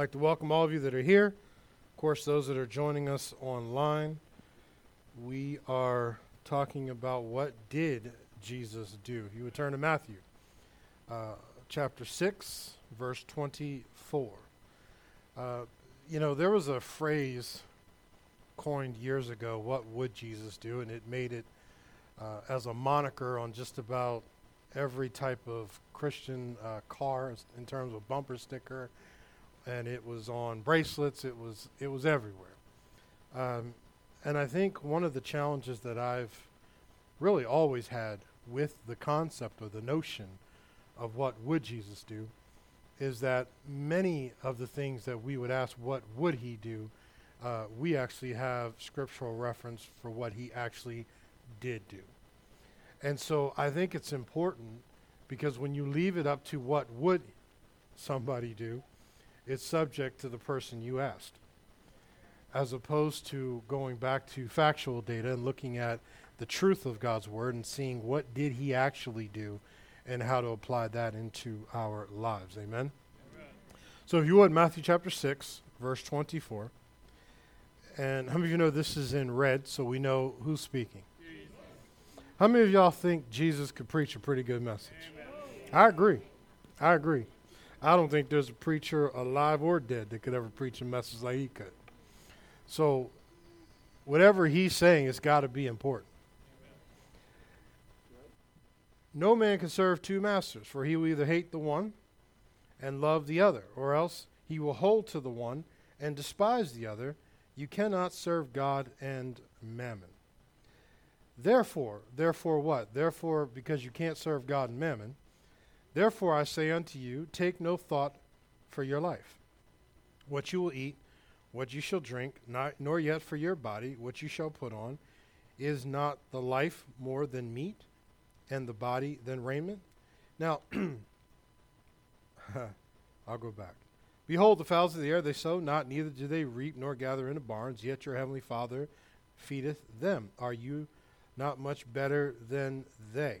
like to welcome all of you that are here. Of course, those that are joining us online. We are talking about what did Jesus do. You would turn to Matthew uh, chapter 6, verse 24. Uh, you know, there was a phrase coined years ago, what would Jesus do? And it made it uh, as a moniker on just about every type of Christian uh, car in terms of bumper sticker and it was on bracelets. It was it was everywhere. Um, and I think one of the challenges that I've really always had with the concept or the notion of what would Jesus do is that many of the things that we would ask, what would he do, uh, we actually have scriptural reference for what he actually did do. And so I think it's important because when you leave it up to what would somebody do, it's subject to the person you asked, as opposed to going back to factual data and looking at the truth of God's word and seeing what did he actually do and how to apply that into our lives. Amen. Amen. So if you would Matthew chapter 6 verse 24. And how many of you know this is in red so we know who's speaking? Jesus. How many of y'all think Jesus could preach a pretty good message? Amen. I agree. I agree. I don't think there's a preacher alive or dead that could ever preach a message like he could. So, whatever he's saying, it's got to be important. No man can serve two masters, for he will either hate the one and love the other, or else he will hold to the one and despise the other. You cannot serve God and mammon. Therefore, therefore what? Therefore, because you can't serve God and mammon, Therefore I say unto you, take no thought for your life, what you will eat, what you shall drink, not, nor yet for your body, what you shall put on. Is not the life more than meat, and the body than raiment? Now, I'll go back. Behold, the fowls of the air, they sow not, neither do they reap, nor gather into barns, yet your heavenly Father feedeth them. Are you not much better than they?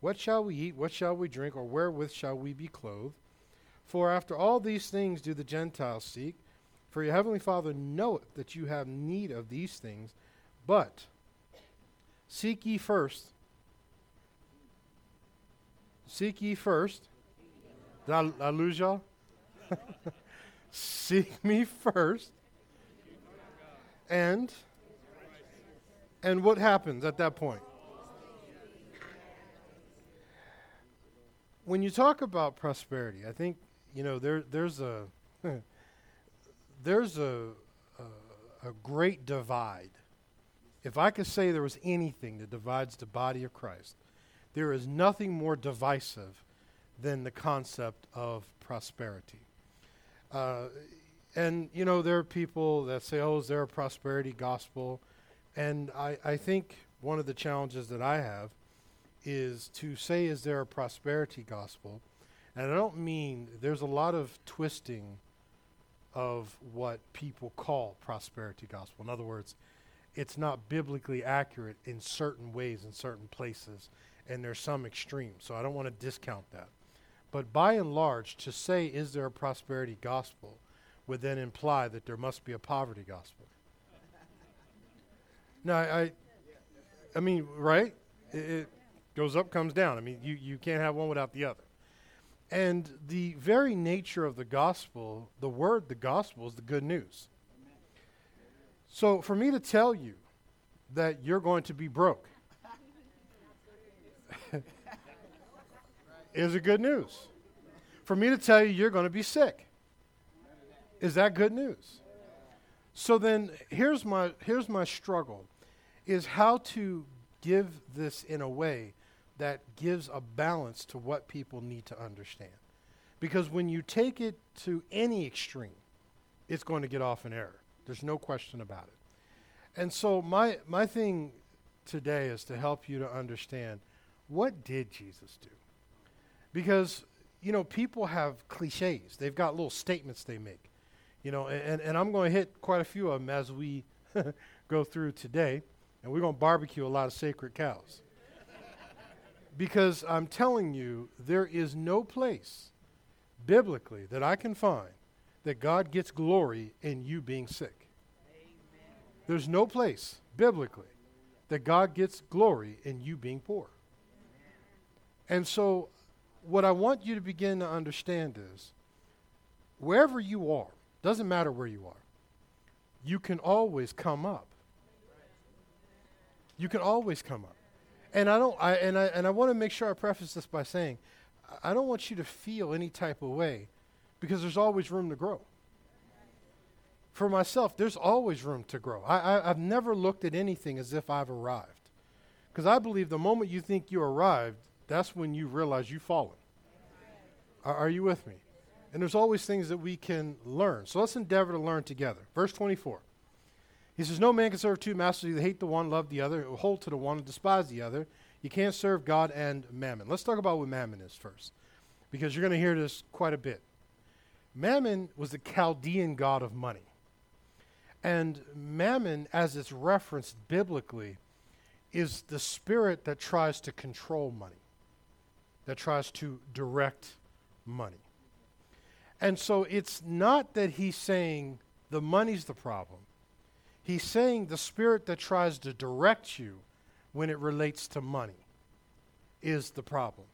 what shall we eat? What shall we drink? Or wherewith shall we be clothed? For after all these things do the Gentiles seek. For your heavenly Father knoweth that you have need of these things. But seek ye first. Seek ye first. Did I, lose y'all? seek me first. And and what happens at that point? When you talk about prosperity, I think you know there there's a there's a, a, a great divide. If I could say there was anything that divides the body of Christ, there is nothing more divisive than the concept of prosperity. Uh, and you know there are people that say, "Oh, is there a prosperity gospel?" And I, I think one of the challenges that I have is to say, is there a prosperity gospel? And I don't mean there's a lot of twisting of what people call prosperity gospel. In other words, it's not biblically accurate in certain ways in certain places, and there's some extremes. So I don't want to discount that. But by and large, to say, is there a prosperity gospel, would then imply that there must be a poverty gospel. no, I, I mean, right? It, it, Goes up, comes down. I mean, you, you can't have one without the other. And the very nature of the gospel, the word the gospel is the good news. So for me to tell you that you're going to be broke is a good news. For me to tell you you're going to be sick is that good news. So then here's my here's my struggle is how to give this in a way that gives a balance to what people need to understand. Because when you take it to any extreme, it's going to get off in error. There's no question about it. And so my my thing today is to help you to understand what did Jesus do? Because you know, people have cliches. They've got little statements they make. You know, and, and I'm going to hit quite a few of them as we go through today. And we're going to barbecue a lot of sacred cows. Because I'm telling you, there is no place biblically that I can find that God gets glory in you being sick. Amen. There's no place biblically that God gets glory in you being poor. And so, what I want you to begin to understand is wherever you are, doesn't matter where you are, you can always come up. You can always come up. And I don't I and I and I want to make sure I preface this by saying I don't want you to feel any type of way because there's always room to grow. For myself, there's always room to grow. I, I, have never looked at anything as if I've arrived. Because I believe the moment you think you arrived, that's when you realize you've fallen. Are, are you with me? And there's always things that we can learn. So let's endeavor to learn together. Verse 24. He says, No man can serve two masters, either hate the one, love the other, hold to the one, and despise the other. You can't serve God and mammon. Let's talk about what mammon is first, because you're going to hear this quite a bit. Mammon was the Chaldean god of money. And mammon, as it's referenced biblically, is the spirit that tries to control money, that tries to direct money. And so it's not that he's saying the money's the problem. He's saying the spirit that tries to direct you when it relates to money is the problem.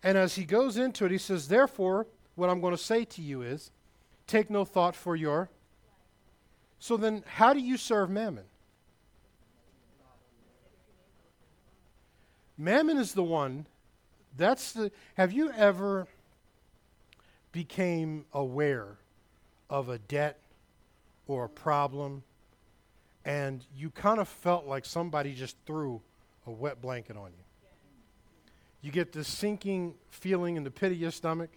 And as he goes into it, he says, Therefore, what I'm going to say to you is take no thought for your. So then, how do you serve mammon? Mammon is the one, that's the. Have you ever became aware of a debt or a problem and you kind of felt like somebody just threw a wet blanket on you. You get this sinking feeling in the pit of your stomach,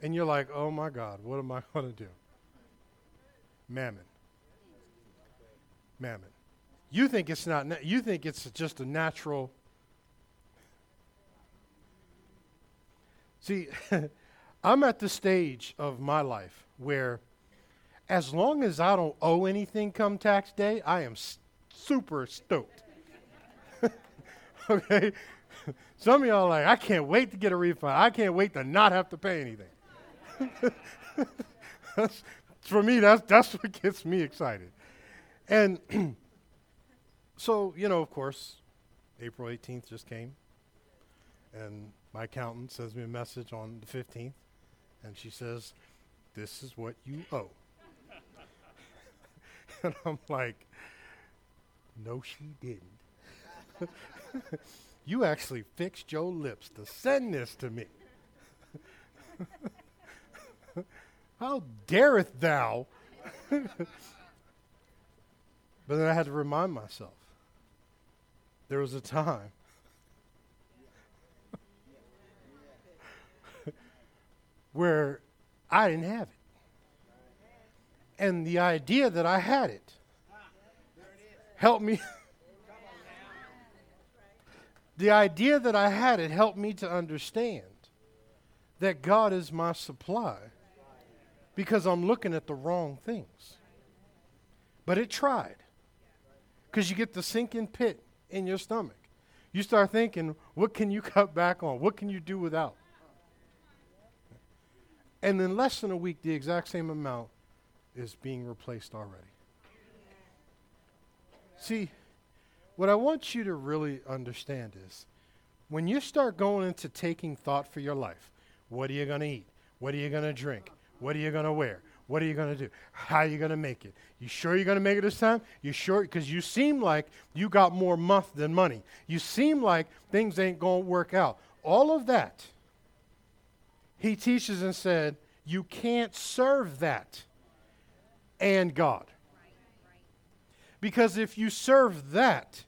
and you're like, oh my God, what am I going to do? Mammon. Mammon. You think it's not, na- you think it's just a natural. See, I'm at the stage of my life where as long as I don't owe anything come tax day, I am super stoked. okay? Some of y'all like, I can't wait to get a refund. I can't wait to not have to pay anything. for me, that's, that's what gets me excited. And so, you know, of course, April 18th just came. And my accountant sends me a message on the 15th. And she says, This is what you owe. and I'm like, no, she didn't. you actually fixed your lips to send this to me. How dareth thou? but then I had to remind myself there was a time where I didn't have it and the idea that I had it helped me. the idea that I had it helped me to understand that God is my supply because I'm looking at the wrong things. But it tried because you get the sinking pit in your stomach. You start thinking, what can you cut back on? What can you do without? And in less than a week, the exact same amount is being replaced already. See, what I want you to really understand is when you start going into taking thought for your life, what are you going to eat? What are you going to drink? What are you going to wear? What are you going to do? How are you going to make it? You sure you're going to make it this time? You sure? Because you seem like you got more muff than money. You seem like things ain't going to work out. All of that, he teaches and said, you can't serve that and God. Because if you serve that,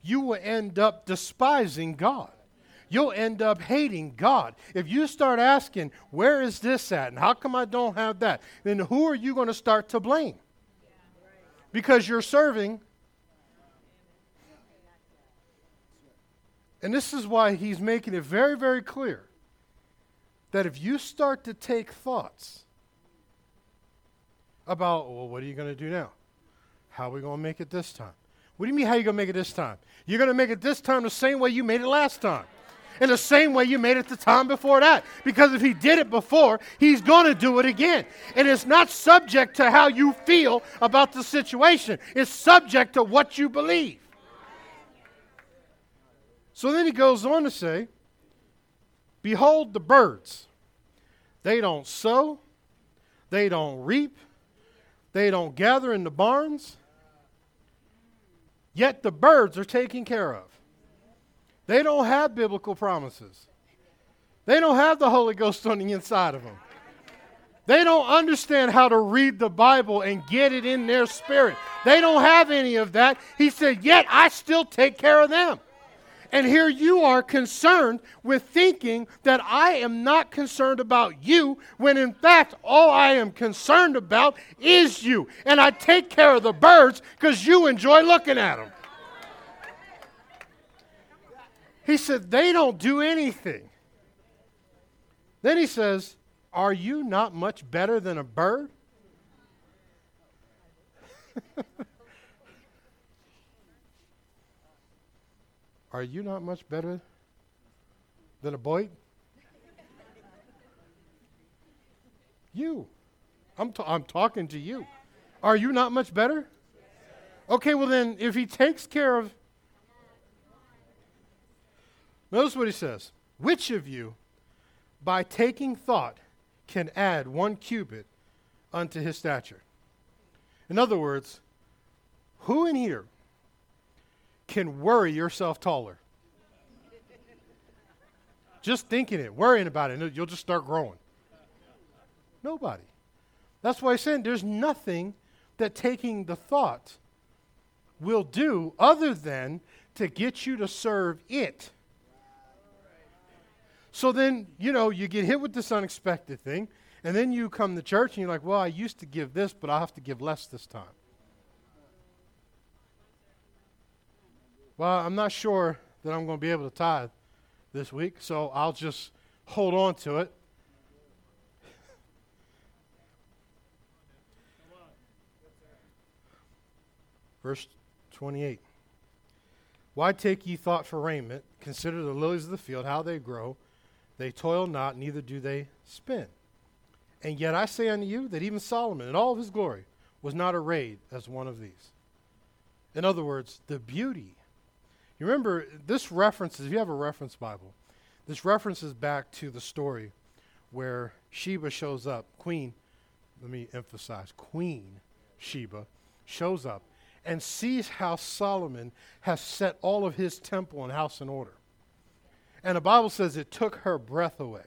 you will end up despising God. you'll end up hating God. If you start asking, where is this at? And how come I don't have that? Then who are you going to start to blame? Because you're serving. And this is why he's making it very, very clear that if you start to take thoughts about, well, what are you going to do now? How are we going to make it this time? What do you mean, how are you going to make it this time? You're going to make it this time the same way you made it last time. In the same way you made it the time before that. Because if he did it before, he's going to do it again. And it's not subject to how you feel about the situation, it's subject to what you believe. So then he goes on to say, Behold the birds. They don't sow, they don't reap, they don't gather in the barns, yet the birds are taken care of. They don't have biblical promises. They don't have the Holy Ghost on the inside of them. They don't understand how to read the Bible and get it in their spirit. They don't have any of that. He said, Yet I still take care of them. And here you are concerned with thinking that I am not concerned about you, when in fact, all I am concerned about is you. And I take care of the birds because you enjoy looking at them. He said, They don't do anything. Then he says, Are you not much better than a bird? Are you not much better than a boy? you. I'm, t- I'm talking to you. Are you not much better? Okay, well, then, if he takes care of Notice what he says. Which of you, by taking thought, can add one cubit unto his stature? In other words, who in here can worry yourself taller? just thinking it, worrying about it, you'll just start growing. Nobody. That's why I said there's nothing that taking the thought will do other than to get you to serve it so then, you know, you get hit with this unexpected thing, and then you come to church and you're like, well, I used to give this, but I'll have to give less this time. Well, I'm not sure that I'm going to be able to tithe this week, so I'll just hold on to it. Verse 28. Why take ye thought for raiment? Consider the lilies of the field, how they grow. They toil not, neither do they spin. And yet I say unto you that even Solomon, in all of his glory, was not arrayed as one of these. In other words, the beauty. You remember, this references, if you have a reference Bible, this references back to the story where Sheba shows up. Queen, let me emphasize, Queen Sheba shows up and sees how Solomon has set all of his temple and house in order. And the Bible says it took her breath away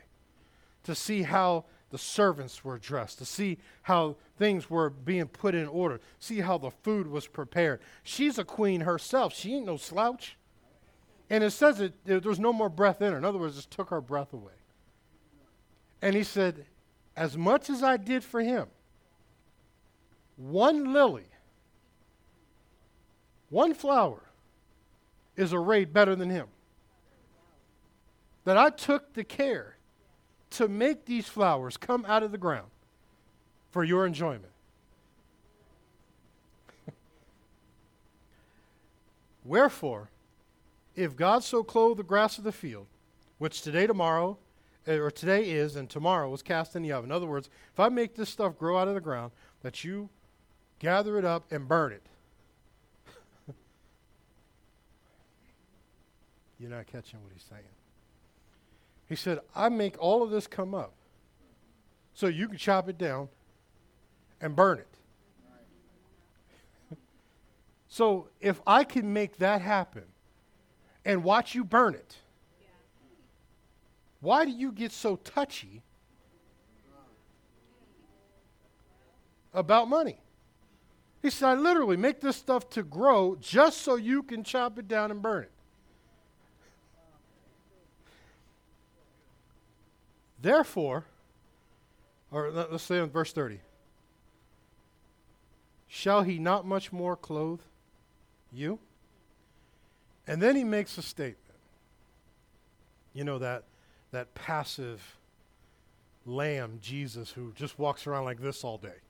to see how the servants were dressed, to see how things were being put in order, see how the food was prepared. She's a queen herself. She ain't no slouch. And it says that there was no more breath in her. In other words, it took her breath away. And he said, As much as I did for him, one lily, one flower is arrayed better than him that I took the care to make these flowers come out of the ground for your enjoyment. Wherefore, if God so clothe the grass of the field, which today, tomorrow, eh, or today is, and tomorrow was cast in the oven. In other words, if I make this stuff grow out of the ground, that you gather it up and burn it. You're not catching what he's saying. He said, I make all of this come up so you can chop it down and burn it. so if I can make that happen and watch you burn it, why do you get so touchy about money? He said, I literally make this stuff to grow just so you can chop it down and burn it. Therefore, or let- let's say in verse 30. Shall he not much more clothe you? And then he makes a statement. You know that that passive lamb Jesus who just walks around like this all day.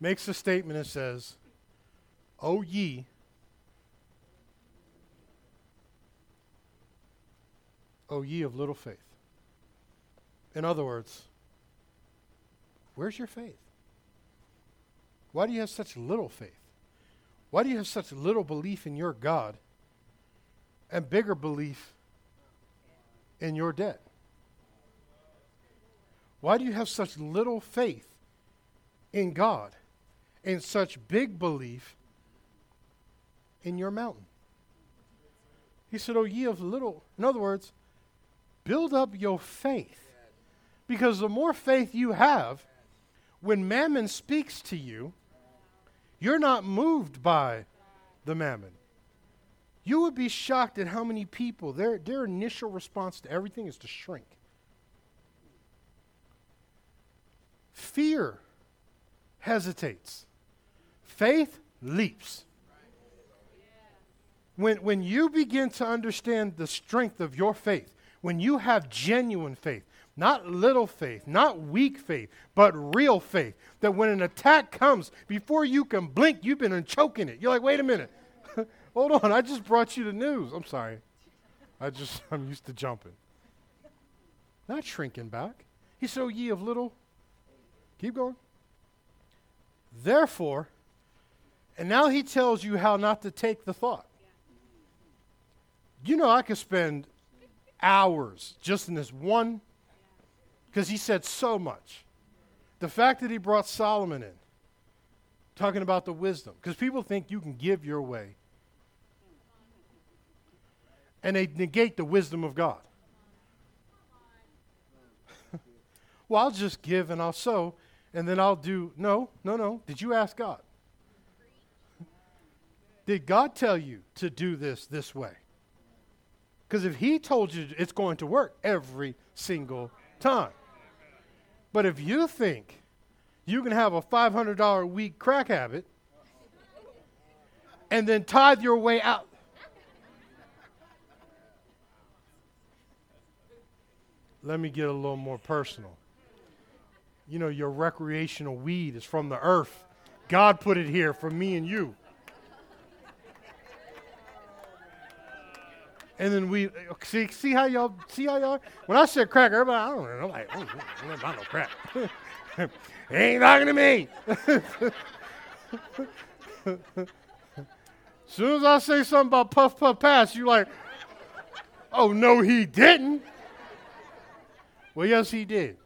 Makes a statement and says, "O ye O ye of little faith." In other words, where's your faith? Why do you have such little faith? Why do you have such little belief in your God and bigger belief in your debt? Why do you have such little faith in God and such big belief in your mountain? He said, Oh, ye of little. In other words, build up your faith. Because the more faith you have, when mammon speaks to you, you're not moved by the mammon. You would be shocked at how many people, their, their initial response to everything is to shrink. Fear hesitates, faith leaps. When, when you begin to understand the strength of your faith, when you have genuine faith, not little faith, not weak faith, but real faith, that when an attack comes, before you can blink, you've been choking it. You're like, wait a minute. Hold on, I just brought you the news. I'm sorry. I just, I'm used to jumping. Not shrinking back. He said, ye of little. Keep going. Therefore, and now he tells you how not to take the thought. You know, I could spend hours just in this one, because he said so much. The fact that he brought Solomon in, talking about the wisdom, because people think you can give your way, and they negate the wisdom of God. well, I'll just give and I'll sow, and then I'll do. No, no, no. Did you ask God? Did God tell you to do this this way? Because if He told you it's going to work every single time. But if you think you can have a $500 a week crack habit and then tithe your way out, let me get a little more personal. You know, your recreational weed is from the earth. God put it here for me and you. And then we see see how y'all see how y'all. When I said crack, everybody I don't know. Like, oh, I don't know no crack. ain't talking to me. soon as I say something about puff puff pass, you like, oh no, he didn't. Well, yes, he did.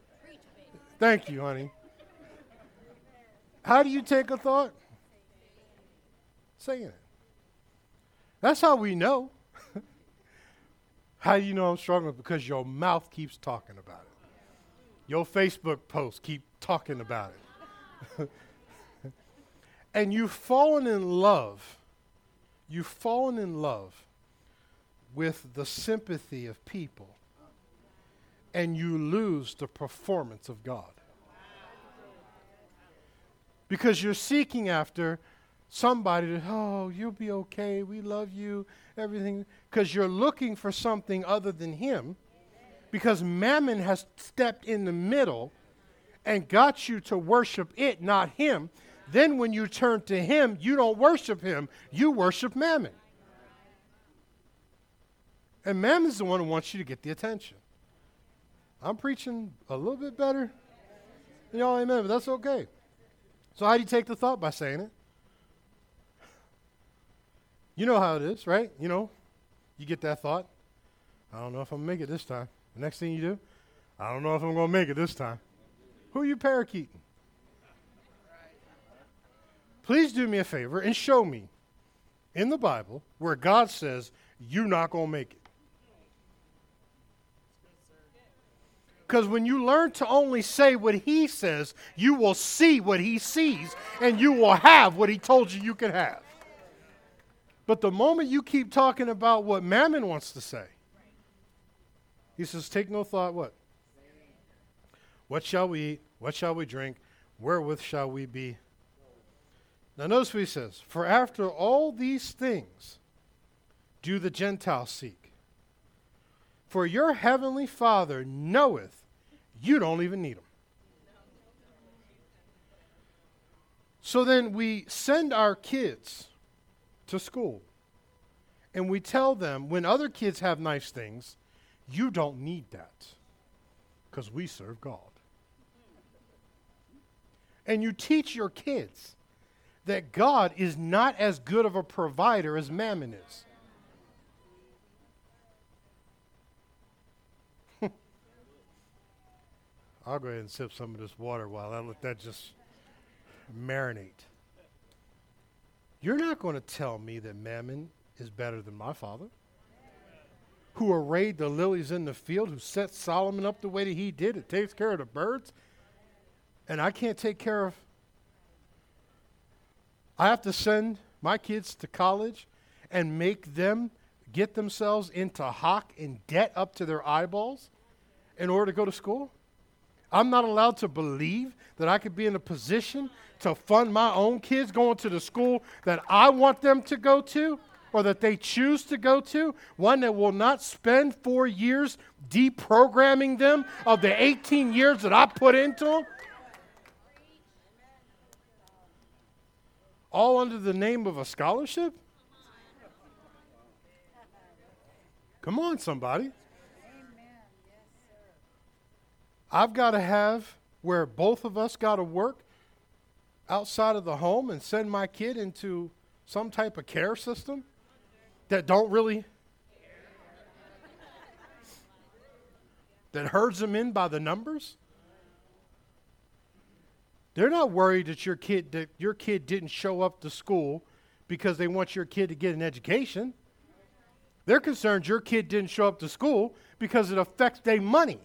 Thank you, honey. How do you take a thought? Saying it. That's how we know. How do you know I'm struggling? Because your mouth keeps talking about it. Your Facebook posts keep talking about it. and you've fallen in love. You've fallen in love with the sympathy of people. And you lose the performance of God. Because you're seeking after somebody to, oh, you'll be okay. We love you. Everything. Because you're looking for something other than Him. Because mammon has stepped in the middle and got you to worship it, not Him. Then when you turn to Him, you don't worship Him, you worship mammon. And mammon's the one who wants you to get the attention. I'm preaching a little bit better. Y'all amen, but that's okay. So how do you take the thought? By saying it. You know how it is, right? You know, you get that thought. I don't know if I'm going to make it this time. The next thing you do, I don't know if I'm going to make it this time. Who are you parakeeting? Please do me a favor and show me in the Bible where God says you're not going to make it. Because when you learn to only say what He says, you will see what He sees and you will have what He told you you could have. But the moment you keep talking about what Mammon wants to say, he says, take no thought what? What shall we eat? What shall we drink? Wherewith shall we be? Now, notice what he says For after all these things do the Gentiles seek. For your heavenly Father knoweth you don't even need them. So then we send our kids to school and we tell them when other kids have nice things, you don't need that because we serve God. And you teach your kids that God is not as good of a provider as mammon is. I'll go ahead and sip some of this water while I let that just marinate. You're not going to tell me that mammon is better than my father, who arrayed the lilies in the field, who set Solomon up the way that he did, it takes care of the birds, and I can't take care of. I have to send my kids to college and make them get themselves into hock and debt up to their eyeballs in order to go to school? I'm not allowed to believe that I could be in a position to fund my own kids going to the school that I want them to go to or that they choose to go to, one that will not spend four years deprogramming them of the 18 years that I put into them. All under the name of a scholarship? Come on, somebody. I've got to have where both of us got to work outside of the home and send my kid into some type of care system that don't really that herds them in by the numbers. They're not worried that your kid that your kid didn't show up to school because they want your kid to get an education. They're concerned your kid didn't show up to school because it affects their money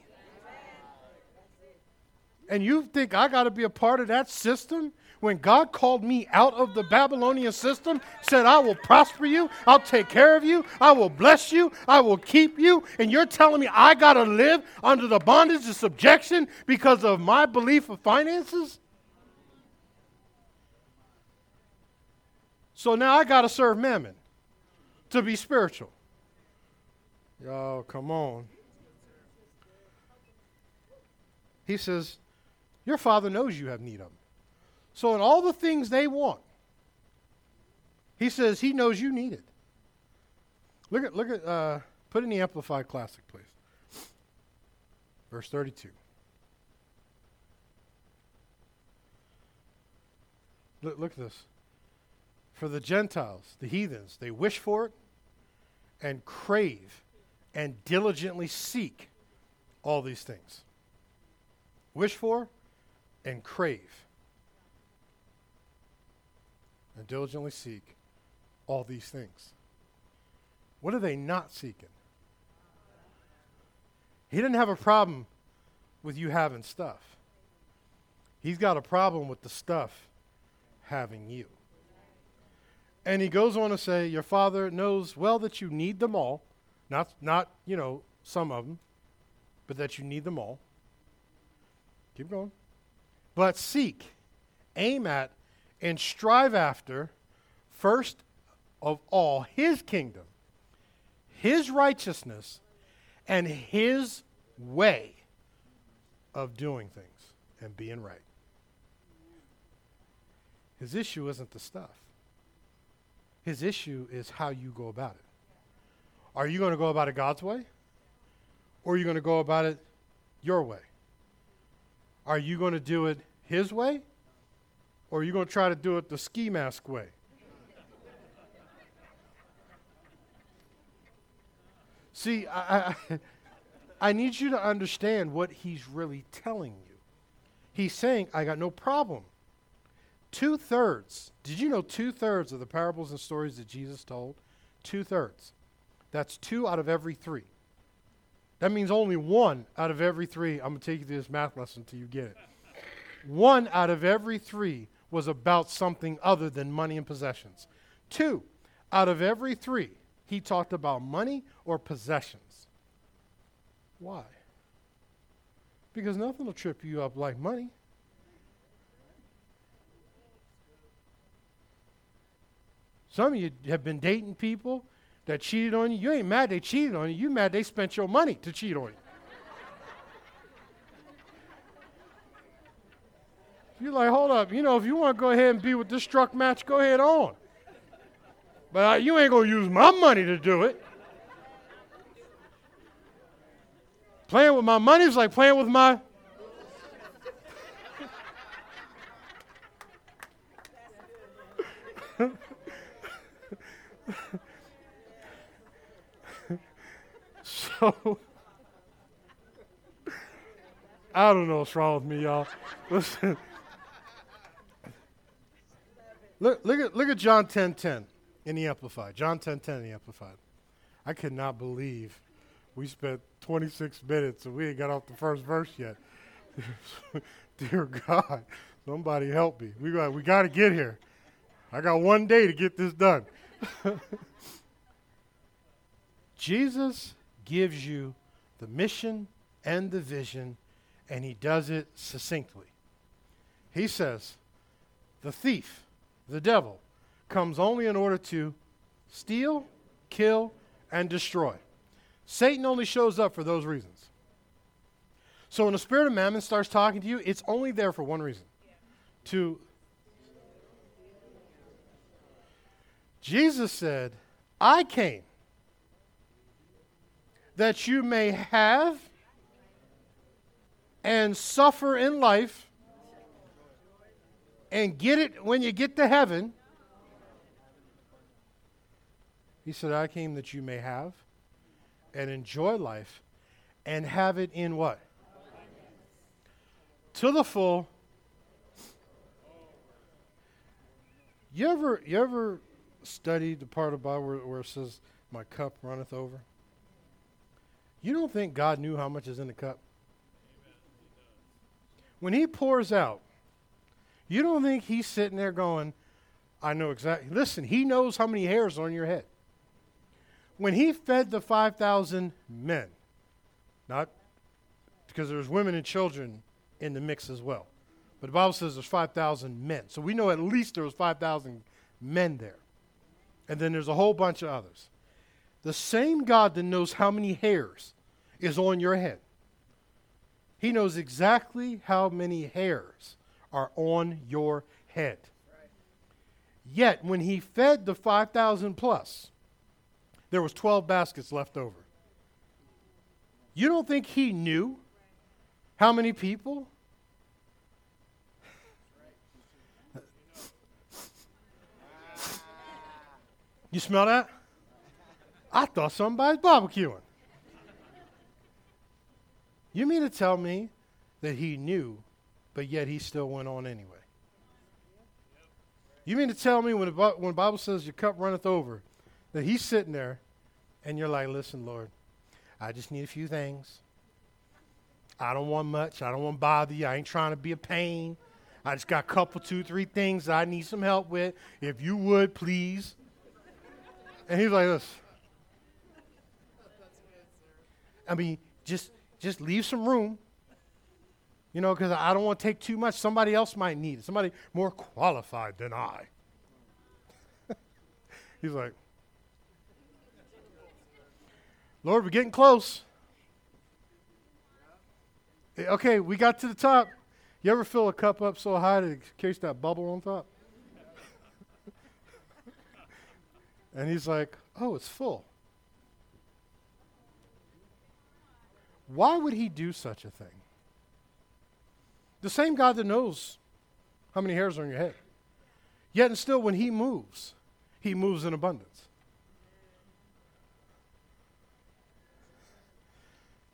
and you think I got to be a part of that system when God called me out of the Babylonian system, said, I will prosper you, I'll take care of you, I will bless you, I will keep you, and you're telling me I got to live under the bondage of subjection because of my belief of finances? So now I got to serve mammon to be spiritual. Y'all, come on. He says, Your father knows you have need of them. So, in all the things they want, he says he knows you need it. Look at, look at, uh, put in the Amplified Classic, please. Verse 32. Look, look at this. For the Gentiles, the heathens, they wish for it and crave and diligently seek all these things. Wish for and crave and diligently seek all these things. What are they not seeking? He didn't have a problem with you having stuff. He's got a problem with the stuff having you. And he goes on to say, Your father knows well that you need them all. Not, not you know, some of them, but that you need them all. Keep going. But seek, aim at, and strive after, first of all, his kingdom, his righteousness, and his way of doing things and being right. His issue isn't the stuff. His issue is how you go about it. Are you going to go about it God's way? Or are you going to go about it your way? Are you going to do it His way? Or are you going to try to do it the ski mask way? See, I, I, I need you to understand what he's really telling you. He's saying, I got no problem. Two thirds, did you know two thirds of the parables and stories that Jesus told? Two thirds. That's two out of every three. That means only one out of every three. I'm going to take you through this math lesson until you get it. One out of every three was about something other than money and possessions. Two, out of every three, he talked about money or possessions. Why? Because nothing will trip you up like money. Some of you have been dating people that cheated on you. You ain't mad they cheated on you. You mad they spent your money to cheat on you. You're like, hold up. You know, if you want to go ahead and be with this struck match, go ahead on. But you ain't going to use my money to do it. Playing with my money is like playing with my. I don't know what's wrong with me, y'all. Listen. Look, look, at, look at John 10 10 in the Amplified. John 10 10 in the Amplified. I could not believe we spent 26 minutes and we ain't got off the first verse yet. Dear God, somebody help me. We got, we got to get here. I got one day to get this done. Jesus gives you the mission and the vision, and he does it succinctly. He says, The thief, the devil, comes only in order to steal, kill, and destroy. Satan only shows up for those reasons. So when the spirit of mammon starts talking to you, it's only there for one reason to. Jesus said, I came that you may have and suffer in life and get it when you get to heaven. He said, I came that you may have and enjoy life and have it in what? To the full. You ever you ever studied the part about where, where it says, My cup runneth over? You don't think God knew how much is in the cup? When he pours out, you don't think he's sitting there going, I know exactly. Listen, he knows how many hairs are on your head when he fed the 5,000 men, not because there's women and children in the mix as well, but the Bible says there's 5,000 men. So we know at least there was 5,000 men there. And then there's a whole bunch of others. The same God that knows how many hairs is on your head. He knows exactly how many hairs are on your head. Yet, when he fed the 5,000 plus, there was 12 baskets left over. You don't think he knew how many people? You smell that? I thought somebody's barbecuing. You mean to tell me that he knew, but yet he still went on anyway? You mean to tell me when the, when the Bible says your cup runneth over, that he's sitting there and you're like, listen, Lord, I just need a few things. I don't want much. I don't want to bother you. I ain't trying to be a pain. I just got a couple, two, three things I need some help with. If you would, please. And he's like this. I mean, just just leave some room. You know, because I don't want to take too much. Somebody else might need it. Somebody more qualified than I. he's like, Lord, we're getting close. Okay, we got to the top. You ever fill a cup up so high it carries that bubble on top? and he's like, Oh, it's full. Why would he do such a thing? The same God that knows how many hairs are on your head. Yet and still, when he moves, he moves in abundance.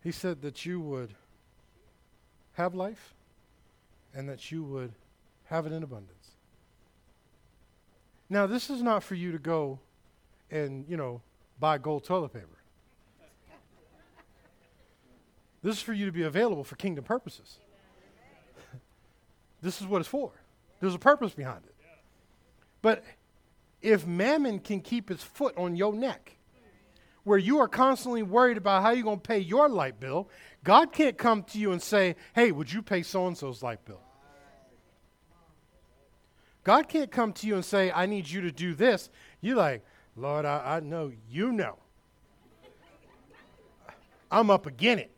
He said that you would have life and that you would have it in abundance. Now, this is not for you to go and, you know, buy gold toilet paper. This is for you to be available for kingdom purposes. this is what it's for. There's a purpose behind it. But if mammon can keep its foot on your neck, where you are constantly worried about how you're going to pay your light bill, God can't come to you and say, hey, would you pay so and so's light bill? God can't come to you and say, I need you to do this. You're like, Lord, I, I know you know. I'm up again it.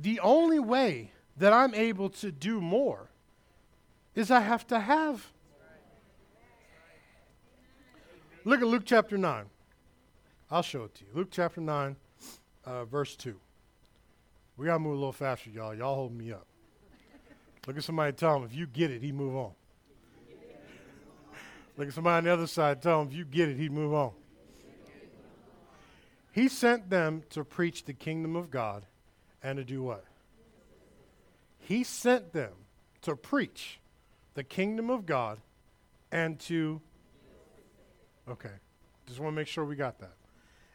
The only way that I'm able to do more is I have to have. Look at Luke chapter 9. I'll show it to you. Luke chapter 9, uh, verse 2. We got to move a little faster, y'all. Y'all hold me up. Look at somebody tell him, if you get it, he move on. Look at somebody on the other side, tell him, if you get it, he'd move on. He sent them to preach the kingdom of God and to do what? He sent them to preach the kingdom of God and to. Okay, just want to make sure we got that.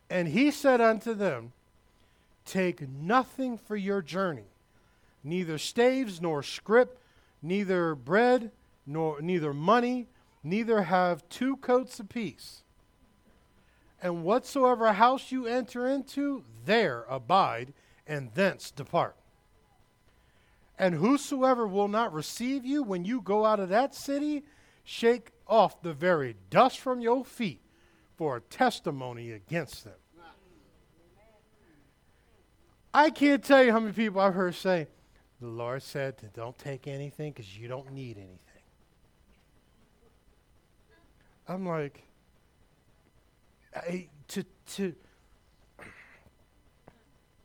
And he said unto them, Take nothing for your journey, neither staves nor scrip, neither bread nor neither money, neither have two coats apiece. And whatsoever house you enter into, there abide, and thence depart. And whosoever will not receive you when you go out of that city, shake off the very dust from your feet for a testimony against them. I can't tell you how many people I've heard say, the Lord said to don't take anything because you don't need anything. I'm like, I, to, to,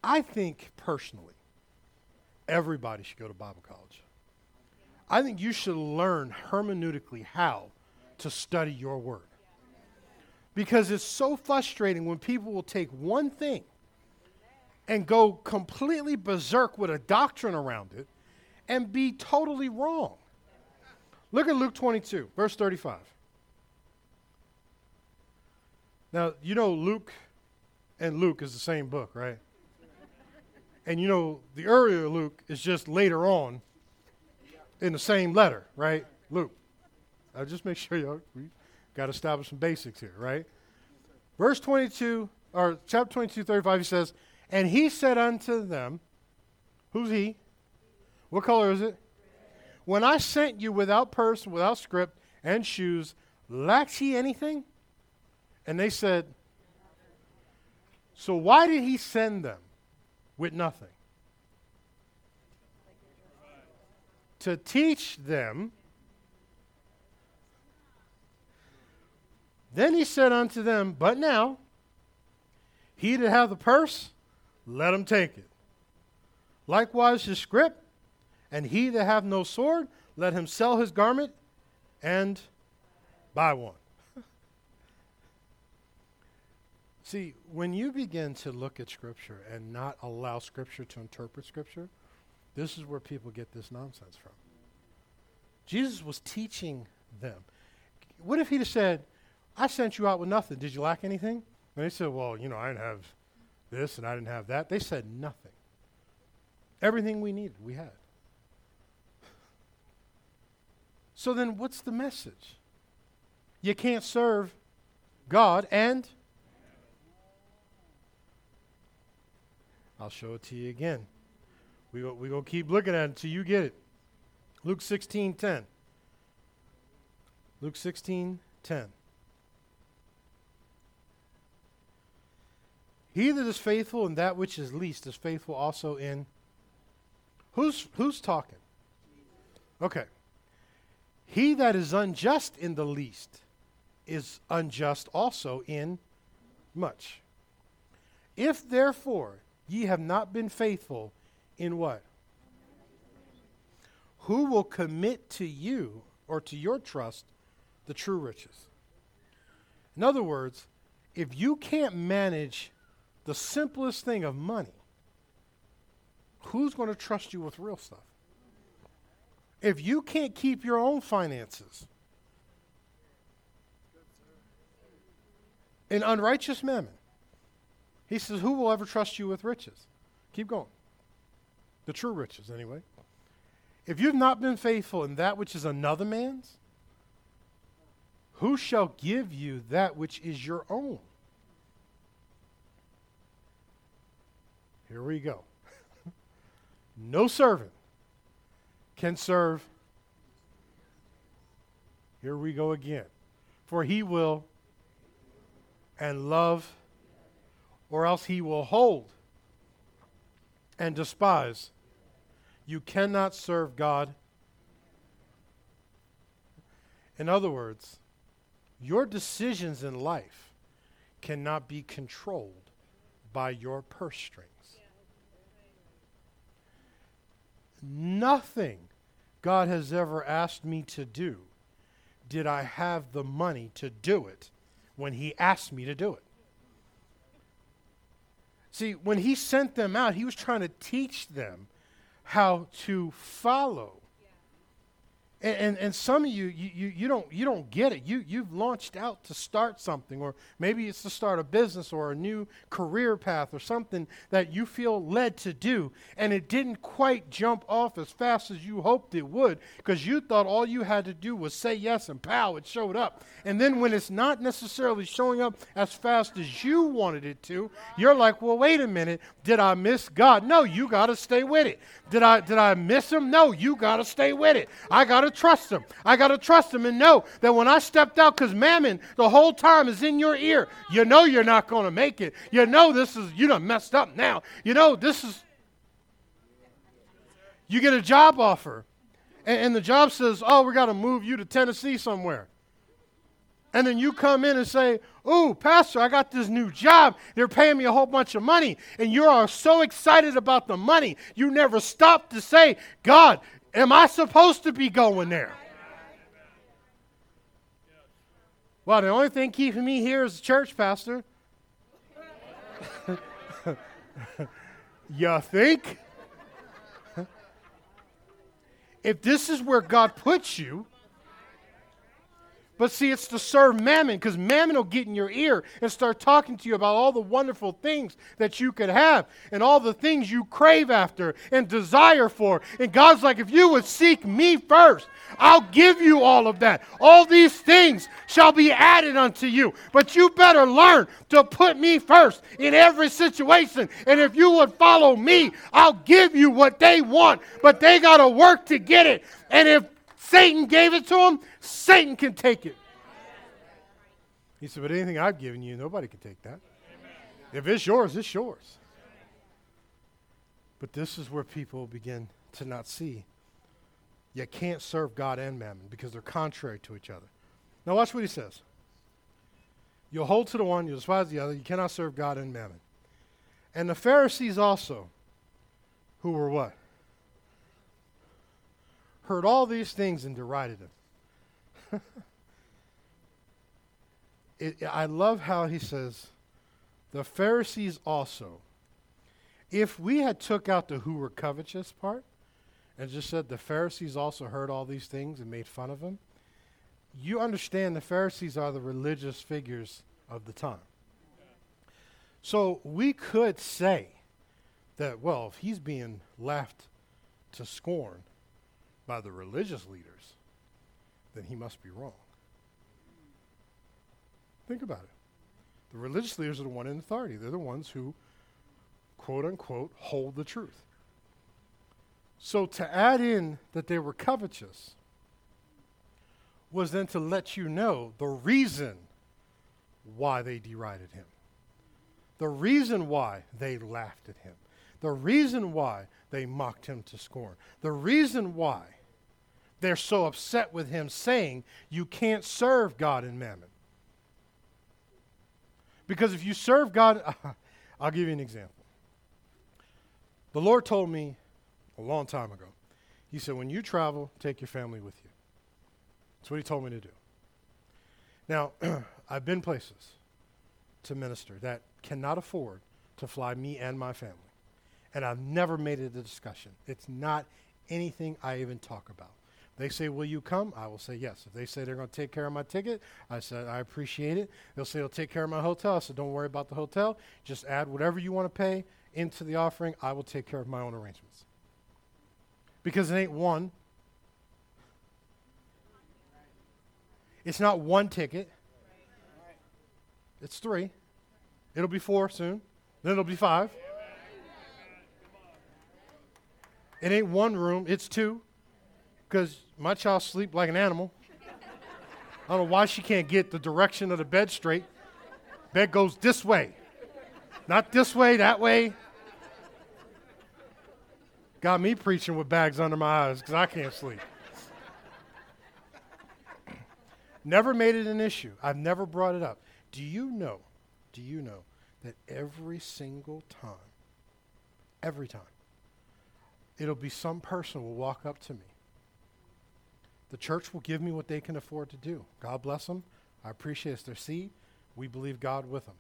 I think personally, everybody should go to Bible college. I think you should learn hermeneutically how to study your word. Because it's so frustrating when people will take one thing and go completely berserk with a doctrine around it and be totally wrong. Look at Luke 22, verse 35. Now, you know Luke and Luke is the same book, right? And you know the earlier Luke is just later on in the same letter, right? Luke. I'll just make sure we got to establish some basics here, right? Verse 22, or chapter 22, 35, he says, And he said unto them, Who's he? What color is it? When I sent you without purse, without scrip, and shoes, lacked ye anything? And they said, So why did he send them with nothing? To teach them. Then he said unto them, But now, he that hath the purse, let him take it. Likewise his scrip, and he that hath no sword, let him sell his garment and buy one. See, when you begin to look at Scripture and not allow Scripture to interpret Scripture, this is where people get this nonsense from. Jesus was teaching them. What if he'd have said, I sent you out with nothing. Did you lack anything? And they said, Well, you know, I didn't have this and I didn't have that. They said nothing. Everything we needed, we had. So then, what's the message? You can't serve God and I'll show it to you again. We're we going to keep looking at it until you get it. Luke 16 10. Luke 16 10. He that is faithful in that which is least is faithful also in. Who's, who's talking? Okay. He that is unjust in the least is unjust also in much. If therefore Ye have not been faithful in what? Who will commit to you or to your trust the true riches? In other words, if you can't manage the simplest thing of money, who's going to trust you with real stuff? If you can't keep your own finances in unrighteous mammon, he says, Who will ever trust you with riches? Keep going. The true riches, anyway. If you've not been faithful in that which is another man's, Who shall give you that which is your own? Here we go. no servant can serve. Here we go again. For he will and love, or else he will hold and despise. You cannot serve God. In other words, your decisions in life cannot be controlled by your purse strings. Nothing God has ever asked me to do did I have the money to do it when He asked me to do it. See, when He sent them out, He was trying to teach them how to follow and, and, and, some of you, you, you, you, don't, you don't get it. You, you've launched out to start something, or maybe it's to start a business or a new career path or something that you feel led to do, and it didn't quite jump off as fast as you hoped it would because you thought all you had to do was say yes and pow, it showed up. And then when it's not necessarily showing up as fast as you wanted it to, you're like, well, wait a minute, did I miss God? No, you got to stay with it. Did I, did I miss him? No, you got to stay with it. I got to trust him. I got to trust him and know that when I stepped out, because mammon the whole time is in your ear, you know you're not going to make it. You know this is, you done messed up now. You know this is, you get a job offer, and, and the job says, oh, we got to move you to Tennessee somewhere. And then you come in and say, Ooh, Pastor, I got this new job. They're paying me a whole bunch of money. And you are so excited about the money, you never stop to say, God, Am I supposed to be going there? Well, the only thing keeping me here is the church, Pastor. you think? if this is where God puts you, but see, it's to serve mammon because mammon will get in your ear and start talking to you about all the wonderful things that you could have and all the things you crave after and desire for. And God's like, if you would seek me first, I'll give you all of that. All these things shall be added unto you. But you better learn to put me first in every situation. And if you would follow me, I'll give you what they want. But they got to work to get it. And if Satan gave it to him, Satan can take it. He said, But anything I've given you, nobody can take that. If it's yours, it's yours. But this is where people begin to not see. You can't serve God and mammon because they're contrary to each other. Now, watch what he says. You'll hold to the one, you'll despise the other. You cannot serve God and mammon. And the Pharisees also, who were what? heard all these things and derided him. it, I love how he says, the Pharisees also. If we had took out the who were covetous part and just said the Pharisees also heard all these things and made fun of him, you understand the Pharisees are the religious figures of the time. So we could say that, well, if he's being laughed to scorn, by the religious leaders, then he must be wrong. Think about it. The religious leaders are the one in authority. They're the ones who, quote unquote, hold the truth. So to add in that they were covetous was then to let you know the reason why they derided him, the reason why they laughed at him, the reason why they mocked him to scorn, the reason why they're so upset with him saying, You can't serve God and mammon. Because if you serve God, I'll give you an example. The Lord told me a long time ago, He said, When you travel, take your family with you. That's what He told me to do. Now, I've been places to minister that cannot afford to fly me and my family. And I've never made it a discussion. It's not anything I even talk about. They say, Will you come? I will say yes. If they say they're going to take care of my ticket, I said, I appreciate it. They'll say they'll take care of my hotel. I said, Don't worry about the hotel. Just add whatever you want to pay into the offering. I will take care of my own arrangements. Because it ain't one, It's not one ticket. It's three. It'll be four soon. Then it'll be five. It ain't one room, it's two. Because my child sleep like an animal. I don't know why she can't get the direction of the bed straight. Bed goes this way. Not this way, that way. Got me preaching with bags under my eyes because I can't sleep. never made it an issue. I've never brought it up. Do you know, do you know that every single time, every time, it'll be some person will walk up to me. The church will give me what they can afford to do. God bless them. I appreciate their seed. We believe God with them.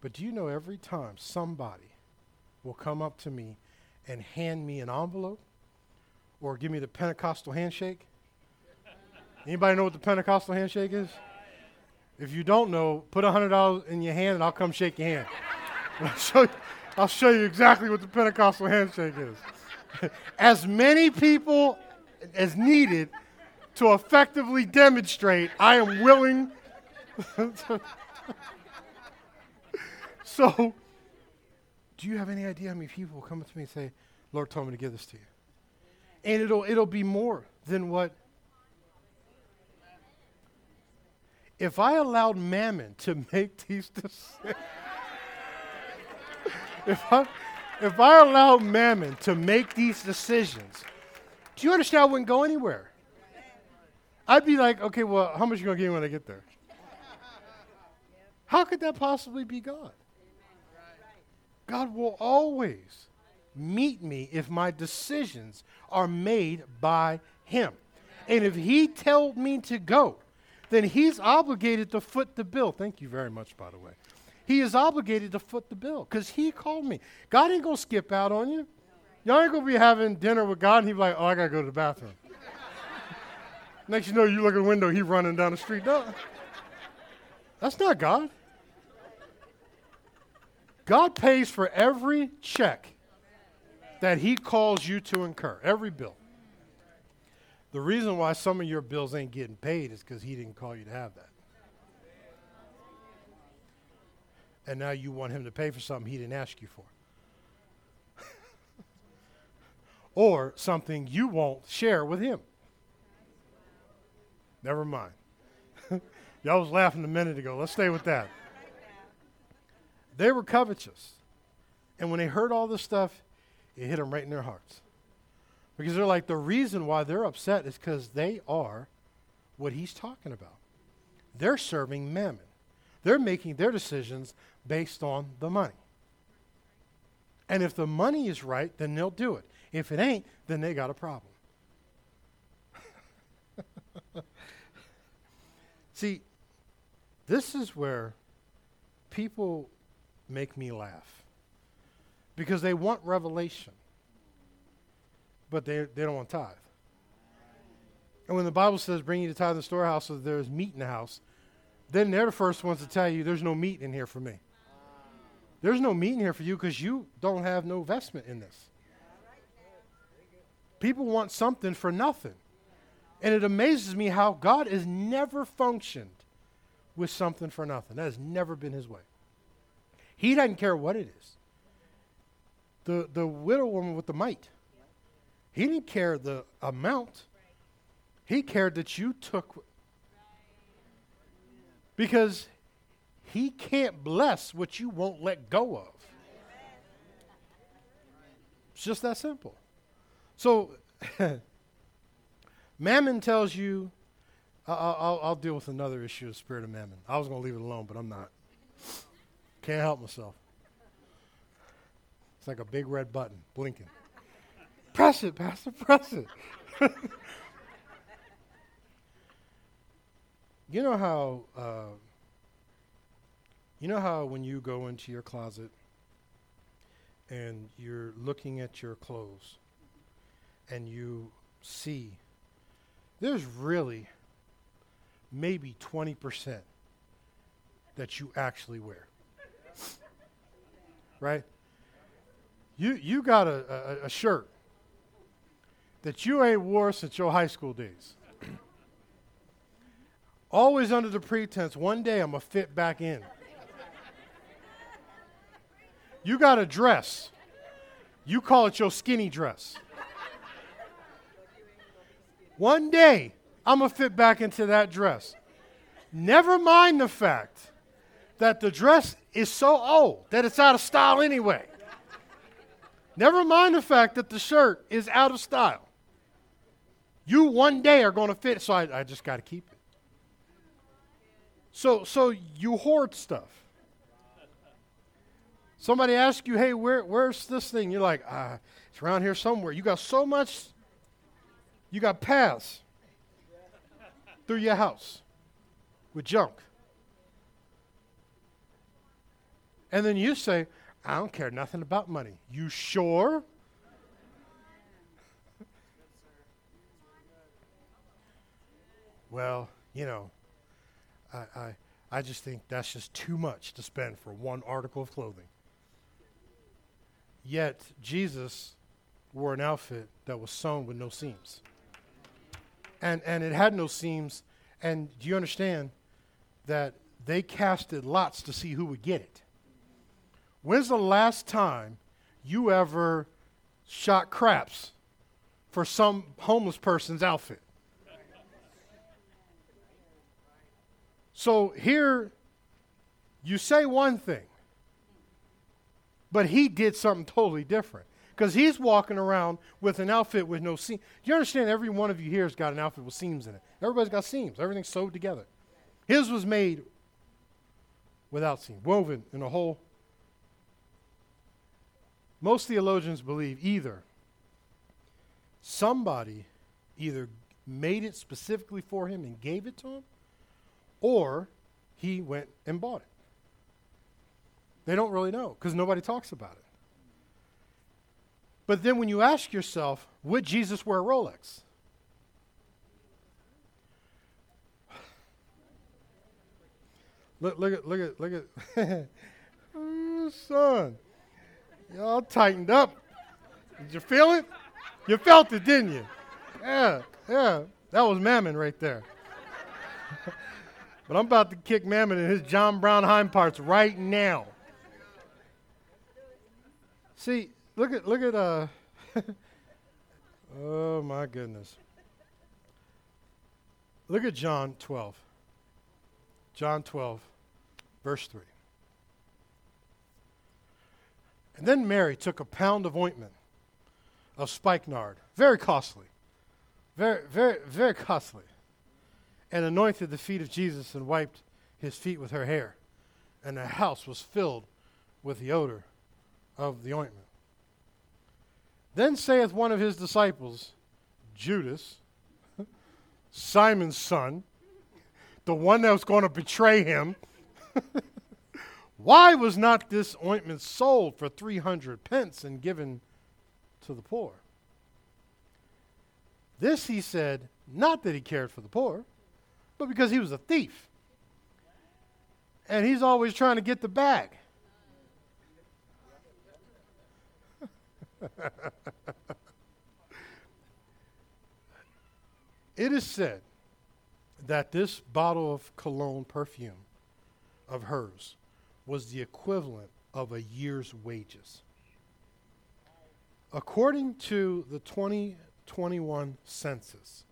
But do you know every time somebody will come up to me and hand me an envelope or give me the Pentecostal handshake? Anybody know what the Pentecostal handshake is? If you don't know, put $100 in your hand and I'll come shake your hand. I'll, show you, I'll show you exactly what the Pentecostal handshake is. as many people as needed to effectively demonstrate I am willing. so, do you have any idea how many people will come up to me and say, Lord told me to give this to you? And it'll, it'll be more than what if I allowed mammon to make these decisions, if I, if I allowed mammon to make these decisions, do you understand I wouldn't go anywhere? I'd be like, okay, well, how much are you going to give me when I get there? How could that possibly be God? God will always meet me if my decisions are made by Him. And if He told me to go, then he's obligated to foot the bill. Thank you very much, by the way. He is obligated to foot the bill because he called me. God ain't going to skip out on you. Y'all ain't going to be having dinner with God and He'd be like, oh, I got to go to the bathroom. Next you know, you look at the window, he's running down the street. No, that's not God. God pays for every check that he calls you to incur, every bill. The reason why some of your bills ain't getting paid is because he didn't call you to have that. And now you want him to pay for something he didn't ask you for. or something you won't share with him. Never mind. Y'all was laughing a minute ago. Let's stay with that. They were covetous. And when they heard all this stuff, it hit them right in their hearts. Because they're like, the reason why they're upset is because they are what he's talking about. They're serving mammon, they're making their decisions based on the money. And if the money is right, then they'll do it. If it ain't, then they got a problem. See, this is where people make me laugh because they want revelation but they, they don't want tithe. And when the Bible says, bring you the tithe in the storehouse so that there's meat in the house, then they're the first ones to tell you, there's no meat in here for me. There's no meat in here for you because you don't have no investment in this. People want something for nothing. And it amazes me how God has never functioned with something for nothing. That has never been his way. He doesn't care what it is. The, the widow woman with the mite he didn't care the amount. He cared that you took. Because he can't bless what you won't let go of. It's just that simple. So, Mammon tells you, I'll, I'll, I'll, deal with another issue of spirit of Mammon. I was going to leave it alone, but I'm not. Can't help myself. It's like a big red button blinking. Press it, Pastor, press it. you know how uh, you know how when you go into your closet and you're looking at your clothes and you see there's really maybe 20% that you actually wear. right? You you got a, a, a shirt that you ain't wore since your high school days. Always under the pretense, one day I'm going to fit back in. You got a dress. You call it your skinny dress. One day, I'm going to fit back into that dress. Never mind the fact that the dress is so old that it's out of style anyway. Never mind the fact that the shirt is out of style. You one day are going to fit, so I, I just got to keep it. So, so you hoard stuff. Somebody asks you, hey, where, where's this thing? You're like, ah, it's around here somewhere. You got so much, you got paths through your house with junk. And then you say, I don't care nothing about money. You sure? well, you know, I, I, I just think that's just too much to spend for one article of clothing. Yet, Jesus wore an outfit that was sewn with no seams. And, and it had no seams. And do you understand that they casted lots to see who would get it? When's the last time you ever shot craps for some homeless person's outfit? So here, you say one thing, but he did something totally different. Because he's walking around with an outfit with no seams. You understand every one of you here has got an outfit with seams in it. Everybody's got seams. Everything's sewed together. His was made without seams, woven in a whole. Most theologians believe either somebody either made it specifically for him and gave it to him, or he went and bought it. They don't really know because nobody talks about it. But then when you ask yourself, would Jesus wear Rolex? Look, look at, look at, look at. oh, son, y'all tightened up. Did you feel it? You felt it, didn't you? Yeah, yeah. That was Mammon right there. but I'm about to kick Mammon in his John Brown hind parts right now. See, look at look at uh Oh my goodness. Look at John 12. John 12 verse 3. And then Mary took a pound of ointment of spikenard, very costly, very, very, very costly, and anointed the feet of Jesus and wiped his feet with her hair. And the house was filled with the odor of the ointment. Then saith one of his disciples, Judas, Simon's son, the one that was going to betray him, why was not this ointment sold for 300 pence and given to the poor? This he said, not that he cared for the poor, but because he was a thief. And he's always trying to get the bag. it is said that this bottle of cologne perfume of hers was the equivalent of a year's wages. According to the 2021 census,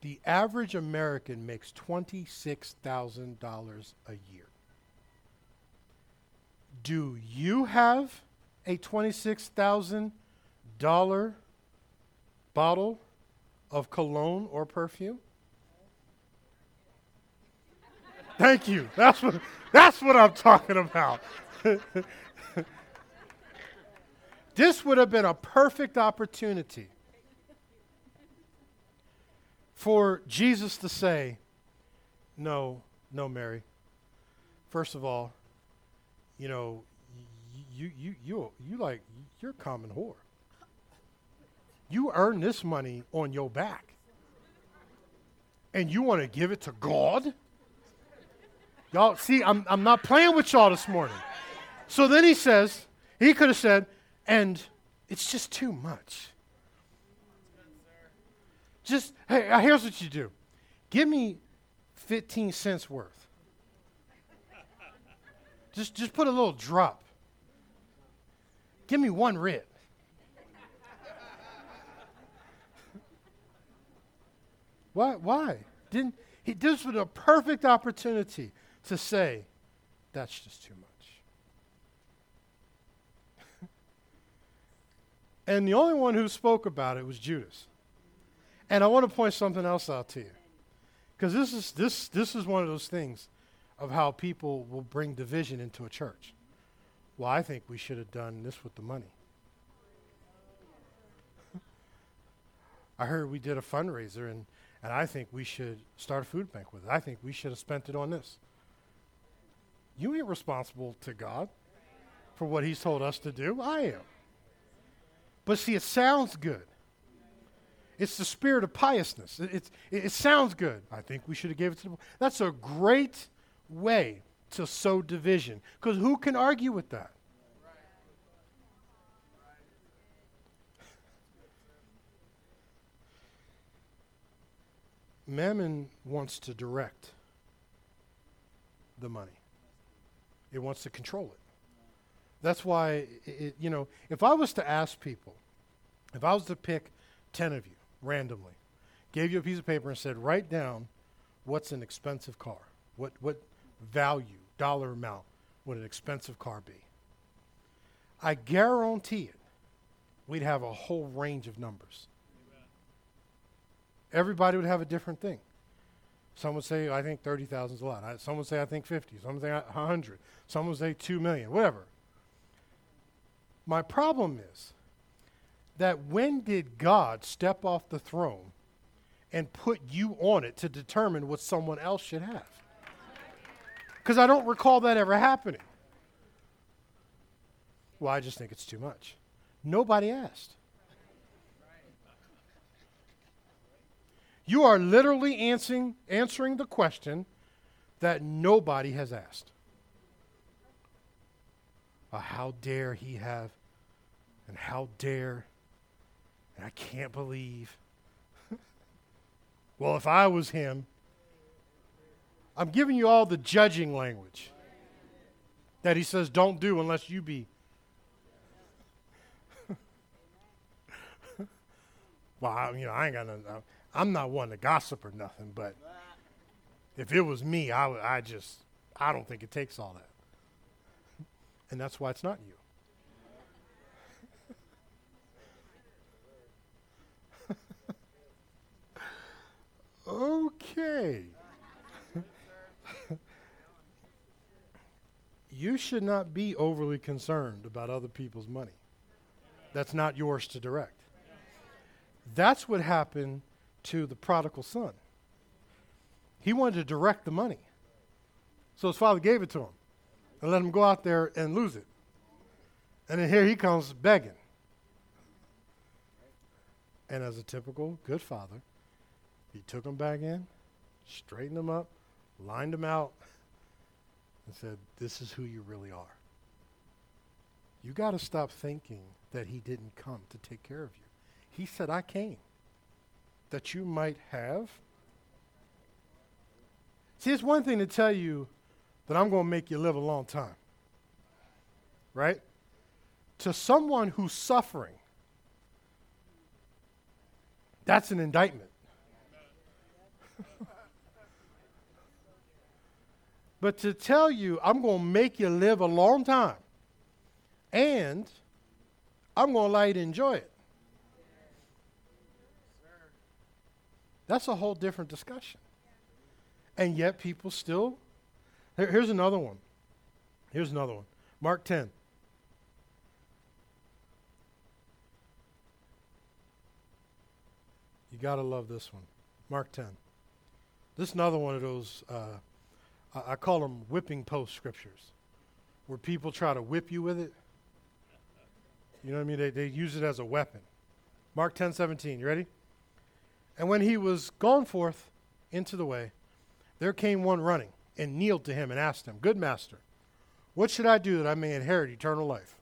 the average American makes $26,000 a year. Do you have a $26,000 bottle of cologne or perfume? Thank you. That's what, that's what I'm talking about. this would have been a perfect opportunity for Jesus to say, No, no, Mary. First of all, you know, you you you you like you're a common whore. You earn this money on your back. And you want to give it to God? Y'all, see, I'm, I'm not playing with y'all this morning. So then he says, he could have said, and it's just too much. Just, hey, uh, here's what you do give me 15 cents worth. Just, just put a little drop. Give me one rib. Why? Why? Didn't he? This was a perfect opportunity to say, "That's just too much." and the only one who spoke about it was Judas. And I want to point something else out to you, because this is this this is one of those things of how people will bring division into a church. Well, I think we should have done this with the money. I heard we did a fundraiser and and I think we should start a food bank with it. I think we should have spent it on this. You ain't responsible to God for what He's told us to do. I am. But see, it sounds good. It's the spirit of piousness. It, it, it sounds good. I think we should have gave it to the. That's a great way to sow division. Because who can argue with that? Mammon wants to direct the money. It wants to control it. That's why, it, you know, if I was to ask people, if I was to pick 10 of you randomly, gave you a piece of paper and said, write down what's an expensive car, what, what value, dollar amount would an expensive car be? I guarantee it, we'd have a whole range of numbers. Everybody would have a different thing. Some would say, I think 30,000 is a lot. I, some would say, I think 50. Some would say 100. Some would say 2 million, whatever. My problem is that when did God step off the throne and put you on it to determine what someone else should have? Because I don't recall that ever happening. Well, I just think it's too much. Nobody asked. You are literally answering, answering the question that nobody has asked. How dare he have, and how dare, and I can't believe. well, if I was him, I'm giving you all the judging language that he says don't do unless you be. well, I, you know, I ain't got nothing. I'm not one to gossip or nothing, but if it was me, I, I just, I don't think it takes all that. And that's why it's not you. okay. you should not be overly concerned about other people's money. That's not yours to direct. That's what happened to the prodigal son. He wanted to direct the money. So his father gave it to him and let him go out there and lose it. And then here he comes begging. And as a typical good father, he took him back in, straightened him up, lined him out, and said, This is who you really are. You got to stop thinking that he didn't come to take care of you. He said, I came that you might have. See, it's one thing to tell you that I'm going to make you live a long time, right? To someone who's suffering, that's an indictment. but to tell you, I'm going to make you live a long time and I'm going to let you enjoy it. That's a whole different discussion. And yet people still. Here, here's another one. Here's another one. Mark 10. You got to love this one. Mark 10. This is another one of those, uh, I, call them whipping post scriptures, where people try to whip you with it. You know what I mean? They, they use it as a weapon. Mark 10 17. You ready? And when he was gone forth into the way, there came one running and kneeled to him and asked him, Good master, what should I do that I may inherit eternal life?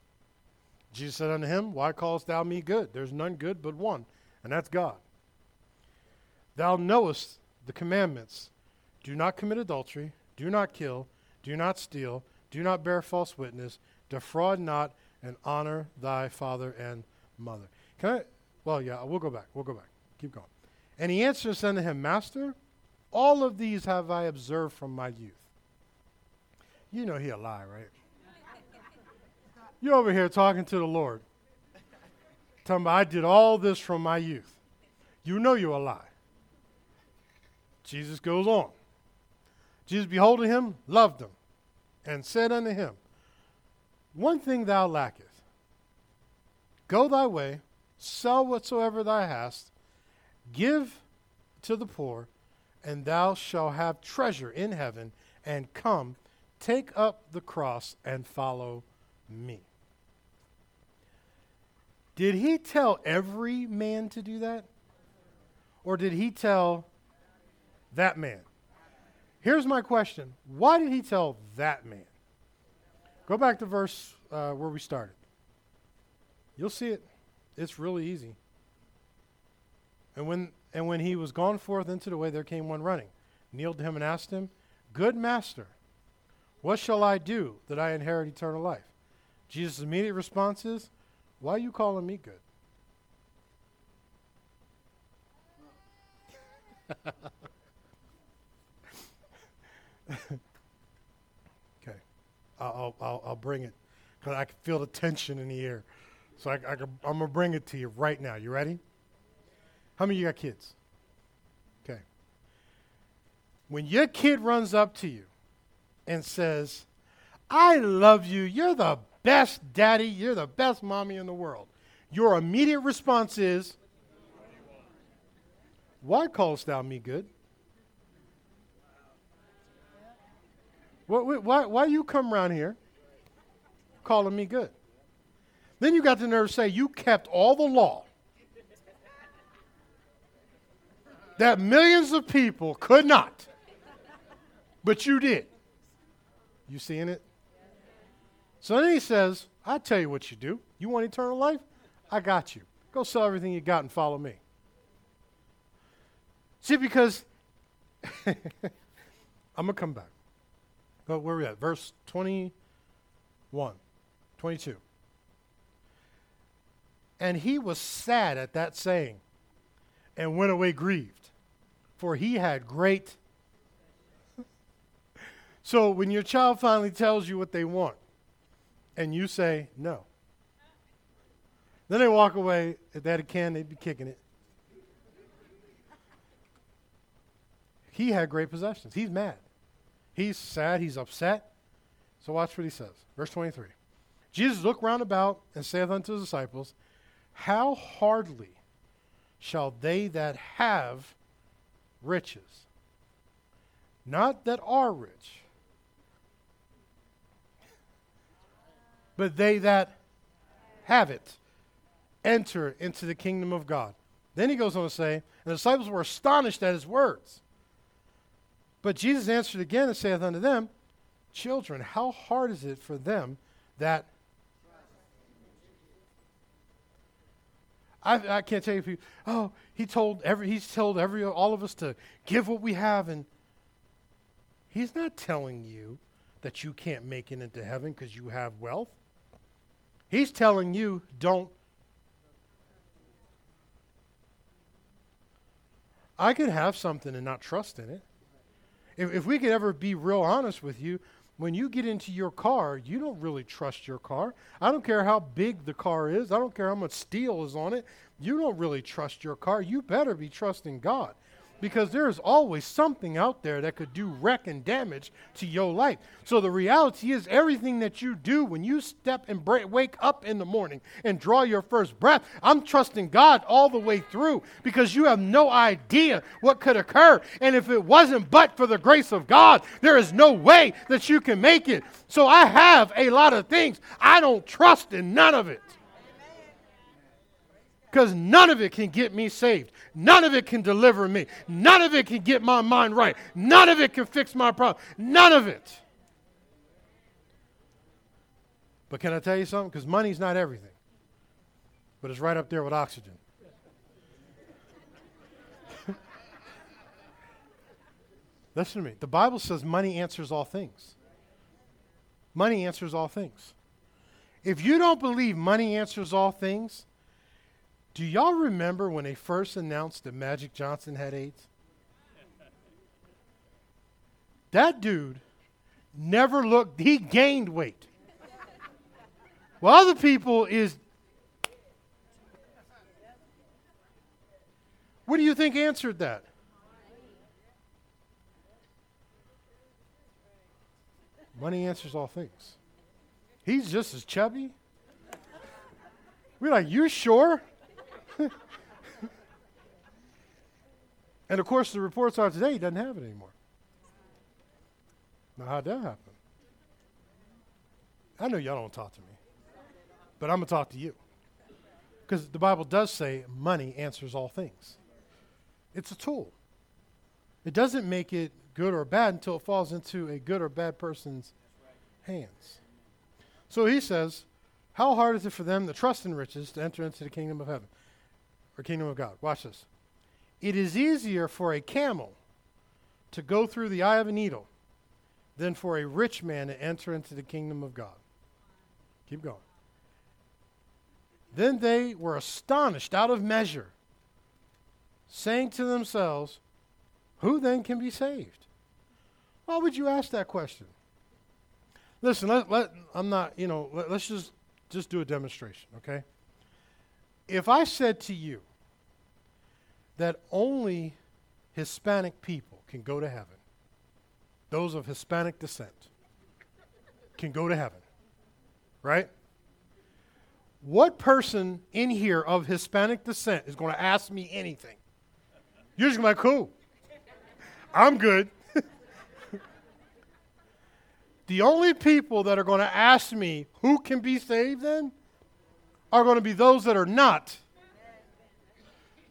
Jesus said unto him, Why callest thou me good? There's none good but one, and that's God. Thou knowest the commandments Do not commit adultery, do not kill, do not steal, do not bear false witness, defraud not, and honor thy father and mother. Can I? Well, yeah, we'll go back. We'll go back. Keep going. And he answers unto him, Master, all of these have I observed from my youth. You know he a lie, right? You're over here talking to the Lord. Telling me I did all this from my youth. You know you're a lie. Jesus goes on. Jesus beholding him, loved him, and said unto him, One thing thou lackest. Go thy way, sell whatsoever thou hast, give to the poor, and thou shalt have treasure in heaven, and come, take up the cross, and follow me. Did he tell every man to do that? Or did he tell that man? Here's my question Why did he tell that man? Go back to verse uh, where we started. You'll see it. It's really easy. And when, and when he was gone forth into the way, there came one running, kneeled to him and asked him, Good master, what shall I do that I inherit eternal life? Jesus' immediate response is, Why are you calling me good? okay. I'll, I'll, I'll bring it because I can feel the tension in the air. So I, I, am going to bring it to you right now. You ready? How many of you got kids? Okay. When your kid runs up to you and says, I love you, you're the best daddy, you're the best mommy in the world, your immediate response is, Why callest thou me good? Why, why, why you come around here calling me good? Then you got the nerve to say you kept all the law that millions of people could not, but you did. You seeing it? So then he says, i tell you what you do. You want eternal life? I got you. Go sell everything you got and follow me. See, because I'm going to come back. But where are we at? Verse 21, 22. And he was sad at that saying and went away grieved, for he had great. so when your child finally tells you what they want and you say no, then they walk away. If they had a can, they'd be kicking it. He had great possessions. He's mad. He's sad. He's upset. So watch what he says. Verse 23. Jesus looked round about and saith unto his disciples, how hardly shall they that have riches, not that are rich, but they that have it, enter into the kingdom of God. Then he goes on to say, and the disciples were astonished at his words. But Jesus answered again and saith unto them, Children, how hard is it for them that I, I can't tell you if you, oh, he told every, he's told every, all of us to give what we have. And he's not telling you that you can't make it into heaven because you have wealth. He's telling you, don't. I could have something and not trust in it. If, if we could ever be real honest with you, when you get into your car, you don't really trust your car. I don't care how big the car is, I don't care how much steel is on it. You don't really trust your car. You better be trusting God because there is always something out there that could do wreck and damage to your life. So the reality is, everything that you do when you step and break, wake up in the morning and draw your first breath, I'm trusting God all the way through because you have no idea what could occur. And if it wasn't but for the grace of God, there is no way that you can make it. So I have a lot of things I don't trust in none of it because none of it can get me saved. None of it can deliver me. None of it can get my mind right. None of it can fix my problem. None of it. But can I tell you something? Because money's not everything, but it's right up there with oxygen. Listen to me. The Bible says money answers all things. Money answers all things. If you don't believe money answers all things, do y'all remember when they first announced that Magic Johnson had AIDS? That dude never looked, he gained weight. Well, other people is. What do you think answered that? Money answers all things. He's just as chubby. We're like, you sure? and of course, the reports are today he doesn't have it anymore. Now, how'd that happen? I know y'all don't talk to me, but I'm going to talk to you. Because the Bible does say money answers all things. It's a tool. It doesn't make it good or bad until it falls into a good or bad person's hands. So he says, How hard is it for them that trust in riches to enter into the kingdom of heaven or kingdom of God? Watch this. It is easier for a camel to go through the eye of a needle than for a rich man to enter into the kingdom of God. Keep going. Then they were astonished out of measure, saying to themselves, Who then can be saved? Why would you ask that question? Listen, let, let, I'm not, you know, let, let's just, just do a demonstration, okay? If I said to you that only Hispanic people can go to heaven, those of Hispanic descent can go to heaven, right? What person in here of Hispanic descent is going to ask me anything? You're just going to be like, cool. I'm good. the only people that are going to ask me who can be saved then are going to be those that are not.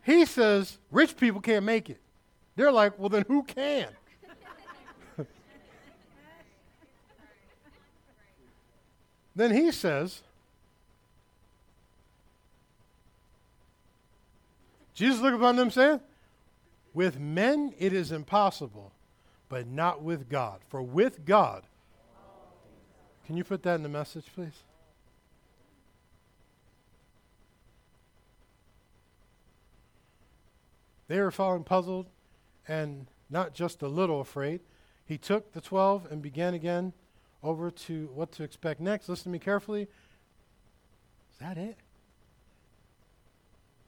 He says rich people can't make it. They're like, well, then who can? then he says, Jesus looked upon them saying, With men it is impossible, but not with God. For with God, can you put that in the message, please? They were falling puzzled and not just a little afraid. He took the 12 and began again over to what to expect next. Listen to me carefully. Is that it?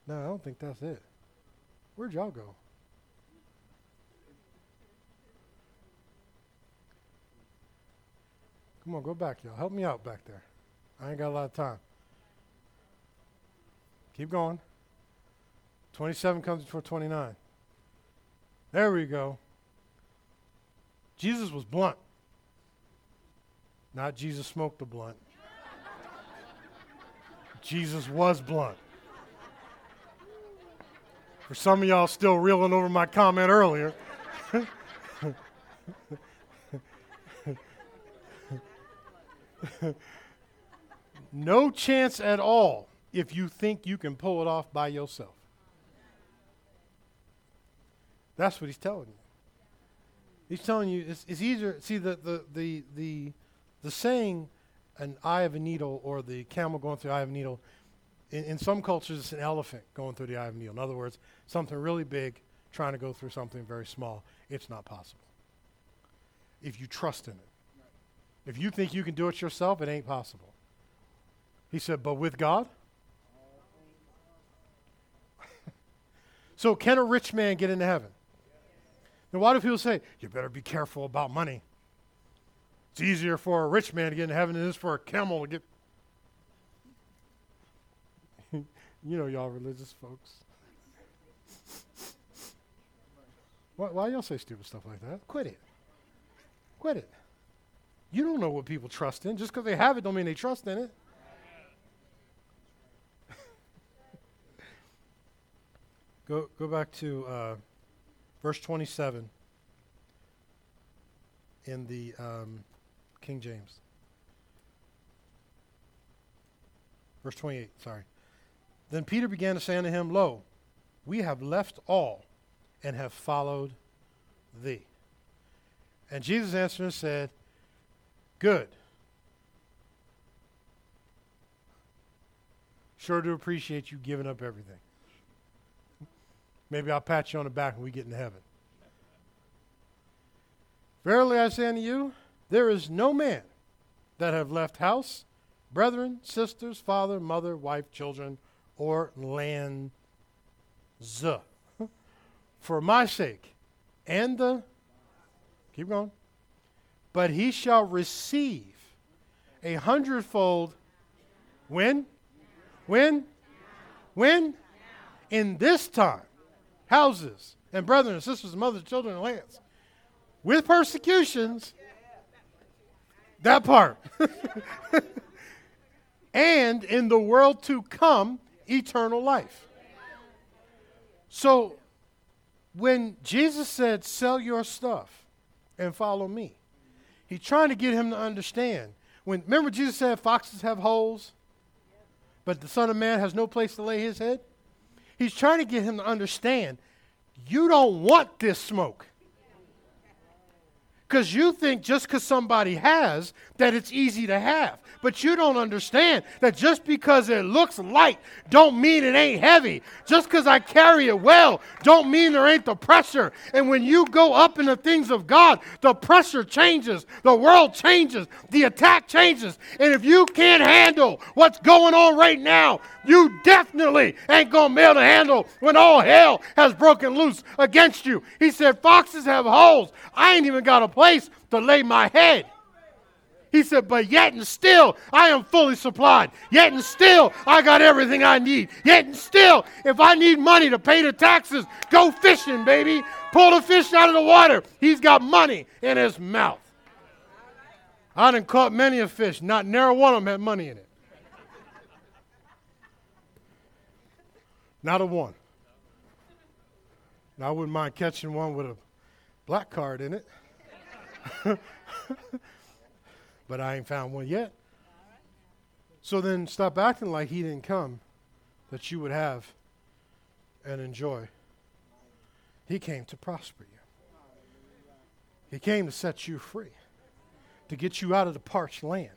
No, I don't think that's it. Where'd y'all go? Come on, go back, y'all. Help me out back there. I ain't got a lot of time. Keep going. 27 comes before 29. There we go. Jesus was blunt. Not Jesus smoked a blunt. Jesus was blunt. For some of y'all still reeling over my comment earlier. no chance at all if you think you can pull it off by yourself. That's what he's telling you. He's telling you it's, it's easier. See, the, the, the, the, the saying, an eye of a needle or the camel going through the eye of a needle, in, in some cultures, it's an elephant going through the eye of a needle. In other words, something really big trying to go through something very small. It's not possible. If you trust in it. If you think you can do it yourself, it ain't possible. He said, but with God? so, can a rich man get into heaven? Now, why do people say, you better be careful about money? It's easier for a rich man to get into heaven than it is for a camel to get. you know, y'all religious folks. why, why y'all say stupid stuff like that? Quit it. Quit it. You don't know what people trust in. Just because they have it don't mean they trust in it. go, go back to uh, verse 27 in the um, King James. Verse 28, sorry. Then Peter began to say unto him, Lo, we have left all and have followed thee. And Jesus answered and said, Good. Sure to appreciate you giving up everything. Maybe I'll pat you on the back when we get in heaven. Verily I say unto you, there is no man that have left house, brethren, sisters, father, mother, wife, children, or lands. For my sake and the keep going but he shall receive a hundredfold when? When? When? In this time houses and brethren and sisters and mothers and children and lands with persecutions that part and in the world to come eternal life so when Jesus said, Sell your stuff and follow me, he's trying to get him to understand. When remember Jesus said foxes have holes, but the Son of Man has no place to lay his head? He's trying to get him to understand you don't want this smoke. Because you think just because somebody has, that it's easy to have. But you don't understand that just because it looks light don't mean it ain't heavy. Just because I carry it well don't mean there ain't the pressure. And when you go up in the things of God, the pressure changes, the world changes, the attack changes. And if you can't handle what's going on right now, you definitely ain't going to be able to handle when all hell has broken loose against you. He said, Foxes have holes. I ain't even got a place to lay my head. He said, But yet and still, I am fully supplied. Yet and still, I got everything I need. Yet and still, if I need money to pay the taxes, go fishing, baby. Pull the fish out of the water. He's got money in his mouth. I done caught many a fish. Not near one of them had money in it. Not a one. Now, I wouldn't mind catching one with a black card in it. but I ain't found one yet. So then stop acting like he didn't come that you would have and enjoy. He came to prosper you. He came to set you free, to get you out of the parched land,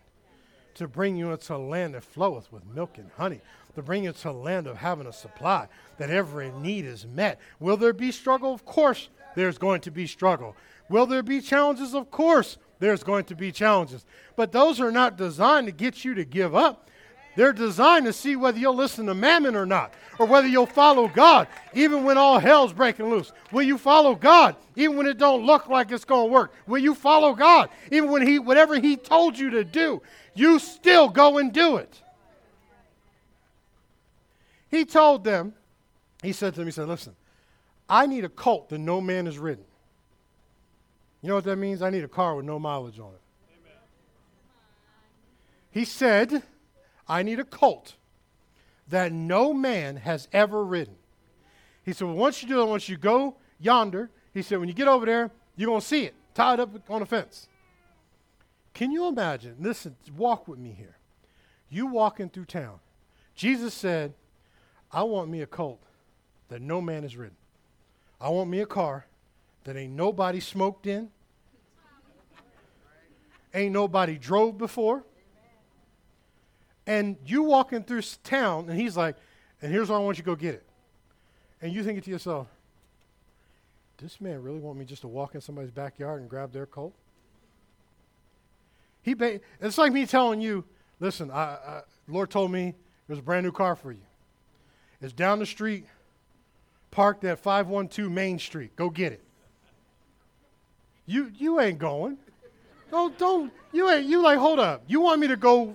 to bring you into a land that floweth with milk and honey, to bring you to a land of having a supply, that every need is met. Will there be struggle? Of course, there's going to be struggle. Will there be challenges? Of course, there's going to be challenges. But those are not designed to get you to give up. They're designed to see whether you'll listen to mammon or not, or whether you'll follow God, even when all hell's breaking loose. Will you follow God, even when it don't look like it's going to work? Will you follow God, even when He, whatever He told you to do, you still go and do it? He told them, He said to them, He said, "Listen, I need a colt that no man has ridden." You know what that means? I need a car with no mileage on it. Amen. He said, I need a colt that no man has ever ridden. He said, well, once you do it, once you go yonder, he said, when you get over there, you're going to see it tied up on a fence. Can you imagine? Listen, walk with me here. You walking through town. Jesus said, I want me a colt that no man has ridden. I want me a car that ain't nobody smoked in, ain't nobody drove before. And you walking through town, and he's like, and here's why I want you to go get it. And you thinking to yourself, this man really want me just to walk in somebody's backyard and grab their coat? He ba- it's like me telling you, listen, I, I, Lord told me there's a brand new car for you. It's down the street, parked at 512 Main Street. Go get it. You, you ain't going. Don't, don't, you ain't, you like, hold up. You want me to go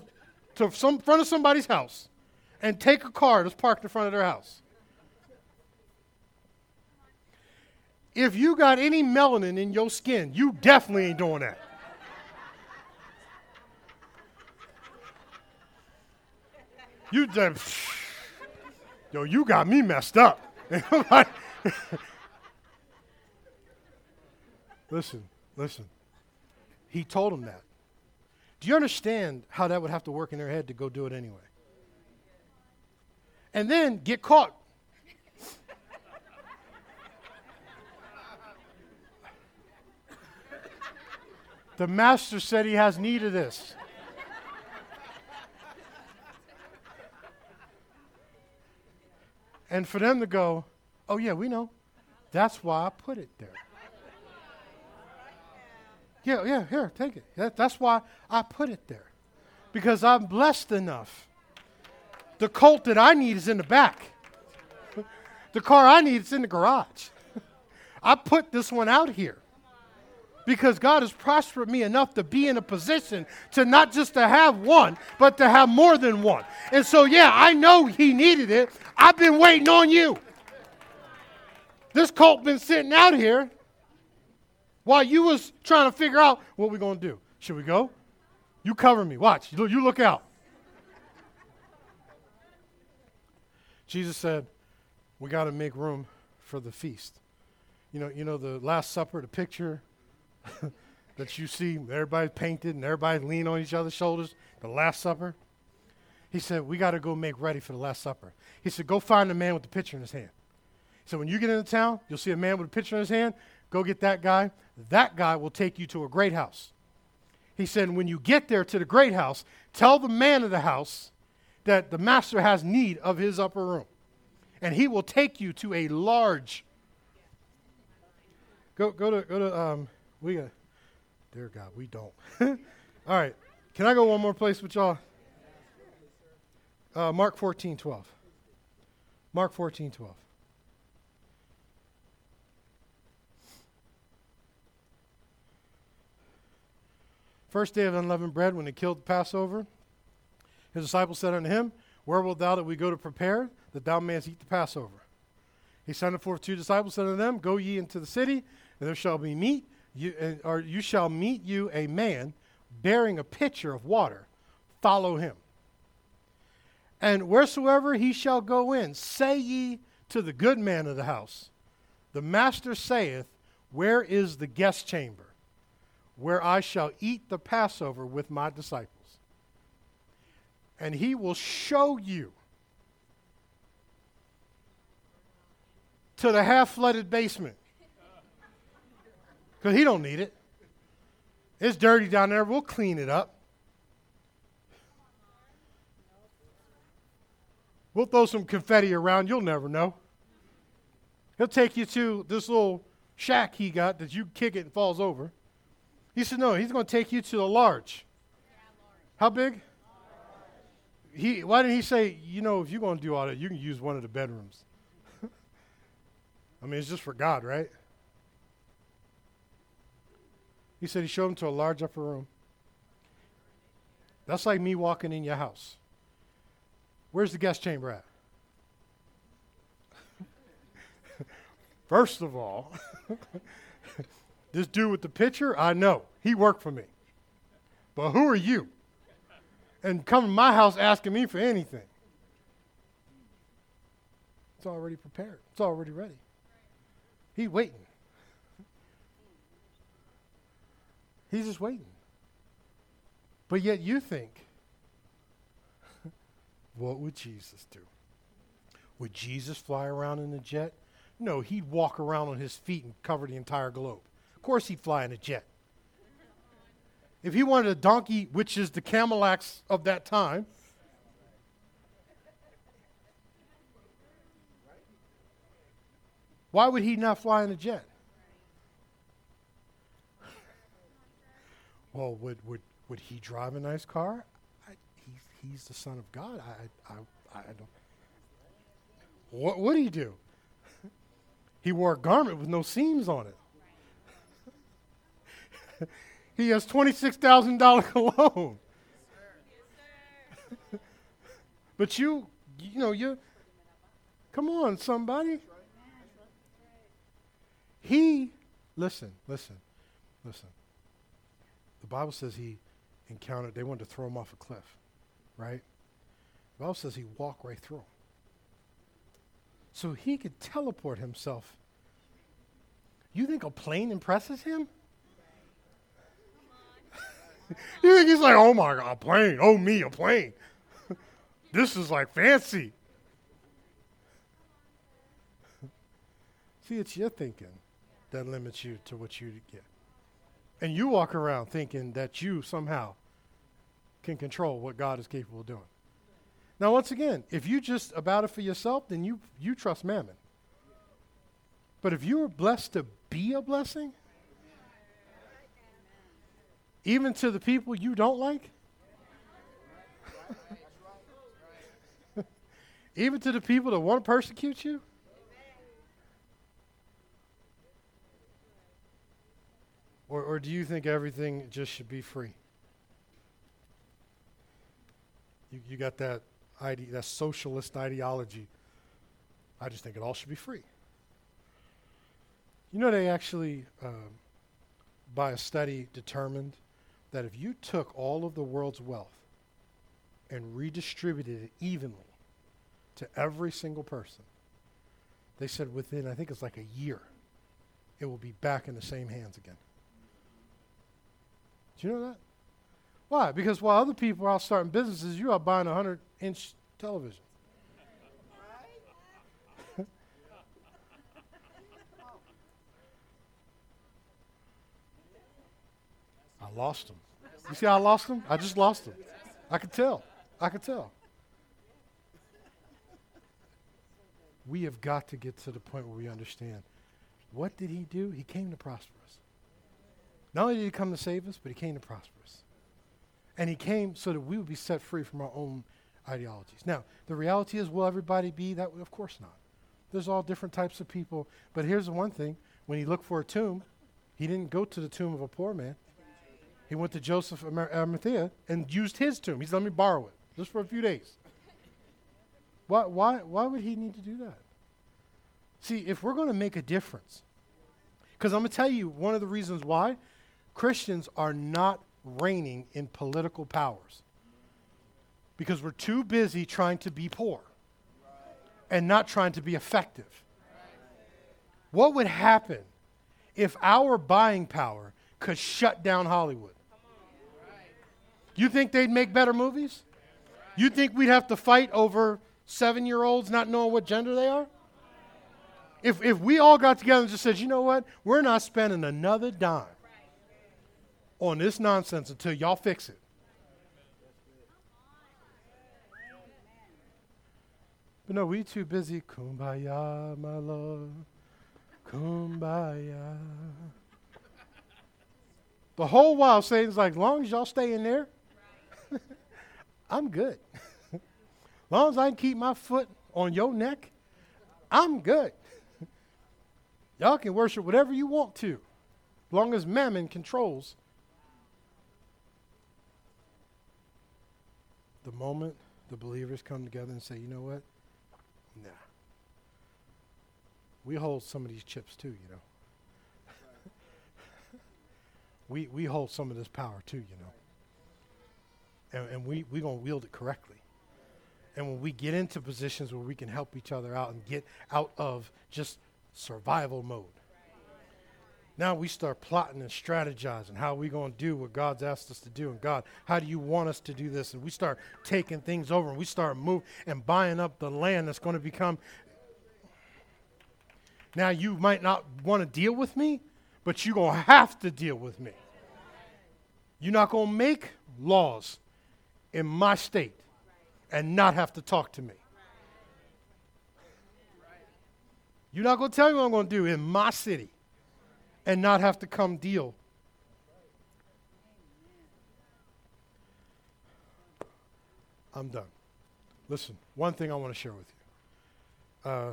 to some front of somebody's house and take a car that's parked in front of their house? If you got any melanin in your skin, you definitely ain't doing that. You just, yo, you got me messed up. Listen, listen. He told them that. Do you understand how that would have to work in their head to go do it anyway? And then get caught. The master said he has need of this. and for them to go, oh, yeah, we know. That's why I put it there. Yeah, yeah, here, take it. That, that's why I put it there. Because I'm blessed enough. The colt that I need is in the back. The car I need is in the garage. I put this one out here because God has prospered me enough to be in a position to not just to have one, but to have more than one. And so, yeah, I know He needed it. I've been waiting on you. This colt been sitting out here while you was trying to figure out what we're going to do. Should we go? You cover me. Watch. You look out. Jesus said, we got to make room for the feast. You know, you know the Last Supper, the picture that you see, everybody painted and everybody leaning on each other's shoulders, the Last Supper. He said, we got to go make ready for the Last Supper. He said, go find the man with the pitcher in his hand. So when you get into town, you'll see a man with a pitcher in his hand. Go get that guy. That guy will take you to a great house. He said, when you get there to the great house, tell the man of the house that the master has need of his upper room and he will take you to a large. Go, go to, go to, um, we got, dear God, we don't. All right. Can I go one more place with y'all? Uh, Mark 14, 12. Mark 14, 12. First day of unleavened bread, when they killed the Passover, his disciples said unto him, Where wilt thou that we go to prepare that thou mayest eat the Passover. He sent forth two disciples, said unto them, Go ye into the city, and there shall be meat, you, or you shall meet you a man bearing a pitcher of water. Follow him. And wheresoever he shall go in, say ye to the good man of the house, The master saith, Where is the guest chamber, where I shall eat the Passover with my disciples? And he will show you to the half flooded basement. Because he don't need it. It's dirty down there. We'll clean it up. We'll throw some confetti around. You'll never know. He'll take you to this little shack he got that you kick it and falls over. He said, No, he's going to take you to the large. How big? He, why didn't he say, you know, if you're going to do all that, you can use one of the bedrooms? I mean, it's just for God, right? He said he showed him to a large upper room. That's like me walking in your house. Where's the guest chamber at? First of all, this dude with the picture, I know. He worked for me. But who are you? And come to my house asking me for anything. It's already prepared, it's already ready. He's waiting. He's just waiting. But yet you think, what would Jesus do? Would Jesus fly around in a jet? No, he'd walk around on his feet and cover the entire globe. Course, he'd fly in a jet. If he wanted a donkey, which is the Cadillacs of that time, Why would he not fly in a jet? well, would, would, would he drive a nice car? I, he, he's the son of God. I, I, I don't. What would he do? he wore a garment with no seams on it. He has $26,000 cologne. but you, you know, you, come on, somebody. He, listen, listen, listen. The Bible says he encountered, they wanted to throw him off a cliff, right? The Bible says he walked right through So he could teleport himself. You think a plane impresses him? you think he's like, oh my God, a plane. Oh, me, a plane. this is like fancy. See, it's your thinking that limits you to what you get. And you walk around thinking that you somehow can control what God is capable of doing. Now, once again, if you just about it for yourself, then you, you trust mammon. But if you are blessed to be a blessing, even to the people you don't like, even to the people that want to persecute you, or, or do you think everything just should be free? You, you got that ide- that socialist ideology. I just think it all should be free. You know, they actually, um, by a study, determined that if you took all of the world's wealth and redistributed it evenly to every single person, they said within, I think it's like a year, it will be back in the same hands again. Do you know that? Why? Because while other people are out starting businesses, you are buying a 100 inch television. Lost him. You see how I lost him? I just lost him. I could tell. I could tell. We have got to get to the point where we understand what did he do? He came to prosper us. Not only did he come to save us, but he came to prosper us. And he came so that we would be set free from our own ideologies. Now, the reality is, will everybody be that way? Of course not. There's all different types of people. But here's the one thing when he looked for a tomb, he didn't go to the tomb of a poor man. He went to Joseph of uh, Arimathea and used his tomb. He said, let me borrow it just for a few days. Why, why, why would he need to do that? See, if we're going to make a difference, because I'm going to tell you one of the reasons why Christians are not reigning in political powers. Because we're too busy trying to be poor and not trying to be effective. What would happen if our buying power could shut down Hollywood? You think they'd make better movies? You think we'd have to fight over seven year olds not knowing what gender they are? If, if we all got together and just said, you know what, we're not spending another dime on this nonsense until y'all fix it. But no, we too busy. Kumbaya, my love. Kumbaya. The whole while Satan's like, as long as y'all stay in there, I'm good. as long as I can keep my foot on your neck, I'm good. y'all can worship whatever you want to, as long as mammon controls the moment the believers come together and say, you know what? Nah. We hold some of these chips too, you know. we, we hold some of this power too, you know. And, and we, we're going to wield it correctly. And when we get into positions where we can help each other out and get out of just survival mode, now we start plotting and strategizing how we going to do what God's asked us to do. And God, how do you want us to do this? And we start taking things over and we start moving and buying up the land that's going to become. Now you might not want to deal with me, but you're going to have to deal with me. You're not going to make laws in my state and not have to talk to me. You're not going to tell me what I'm going to do in my city and not have to come deal. I'm done. Listen, one thing I want to share with you. Uh,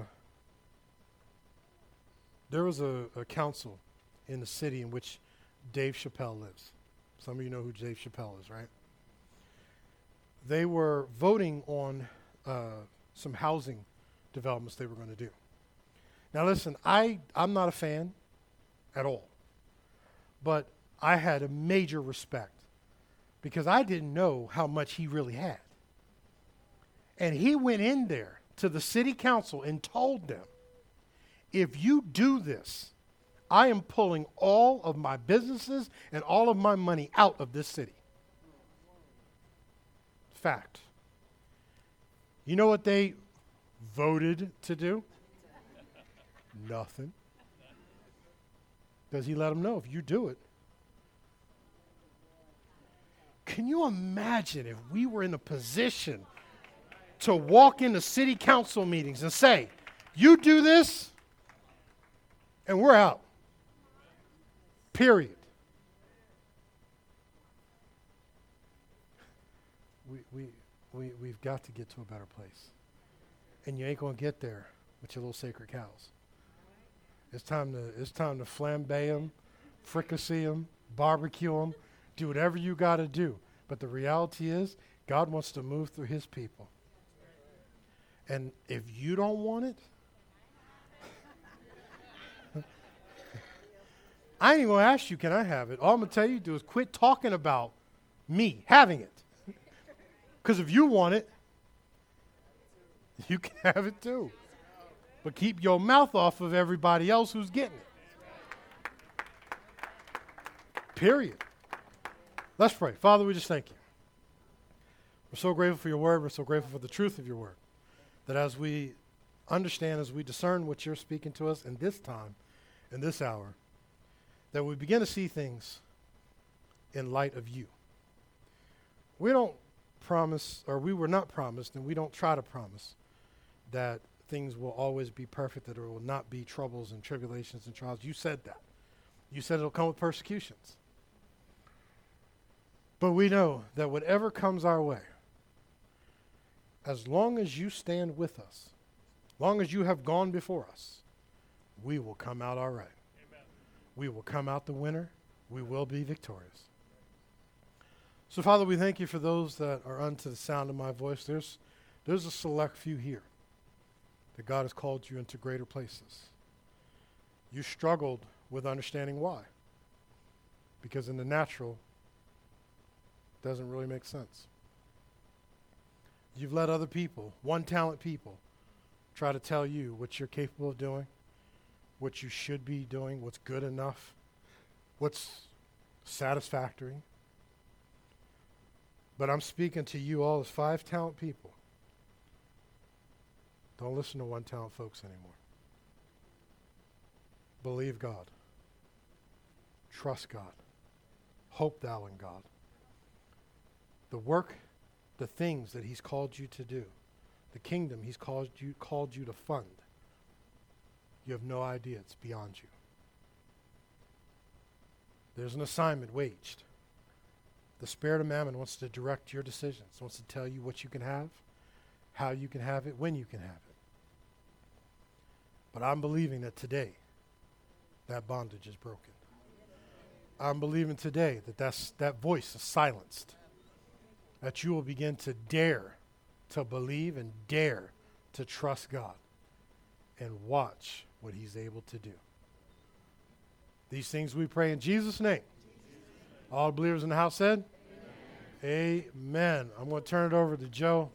there was a, a, council in the city in which Dave Chappelle lives. Some of you know who Dave Chappelle is, right? They were voting on uh, some housing developments they were going to do. Now, listen, I, I'm not a fan at all. But I had a major respect because I didn't know how much he really had. And he went in there to the city council and told them, if you do this, I am pulling all of my businesses and all of my money out of this city. Fact. You know what they voted to do? Nothing. Does he let them know if you do it, Can you imagine if we were in a position to walk into city council meetings and say, You do this, and we're out? Period. We, we, we, we've got to get to a better place. And you ain't going to get there with your little sacred cows. It's time to, it's time to flambe them, fricassee them, barbecue them, do whatever you got to do. But the reality is, God wants to move through his people. And if you don't want it, I ain't even going to ask you, can I have it? All I'm going to tell you to do is quit talking about me having it. Because if you want it, you can have it too. But keep your mouth off of everybody else who's getting it. Period. Let's pray. Father, we just thank you. We're so grateful for your word. We're so grateful for the truth of your word. That as we understand, as we discern what you're speaking to us in this time, in this hour, that we begin to see things in light of you. We don't promise, or we were not promised, and we don't try to promise that things will always be perfect, that there will not be troubles and tribulations and trials. You said that. You said it'll come with persecutions. But we know that whatever comes our way, as long as you stand with us, long as you have gone before us, we will come out all right. Amen. We will come out the winner. We will be victorious. So, Father, we thank you for those that are unto the sound of my voice. There's, there's a select few here that God has called you into greater places. You struggled with understanding why. Because in the natural, it doesn't really make sense. You've let other people, one talent people, try to tell you what you're capable of doing, what you should be doing, what's good enough, what's satisfactory. But I'm speaking to you all as five talent people. Don't listen to one talent folks anymore. Believe God. Trust God. Hope thou in God. The work, the things that He's called you to do, the kingdom He's called you, called you to fund, you have no idea. It's beyond you. There's an assignment waged. The spirit of mammon wants to direct your decisions, wants to tell you what you can have, how you can have it, when you can have it. But I'm believing that today that bondage is broken. I'm believing today that that's, that voice is silenced. That you will begin to dare to believe and dare to trust God and watch what He's able to do. These things we pray in Jesus' name. All believers in the house said, Amen. Amen. I'm going to turn it over to Joe.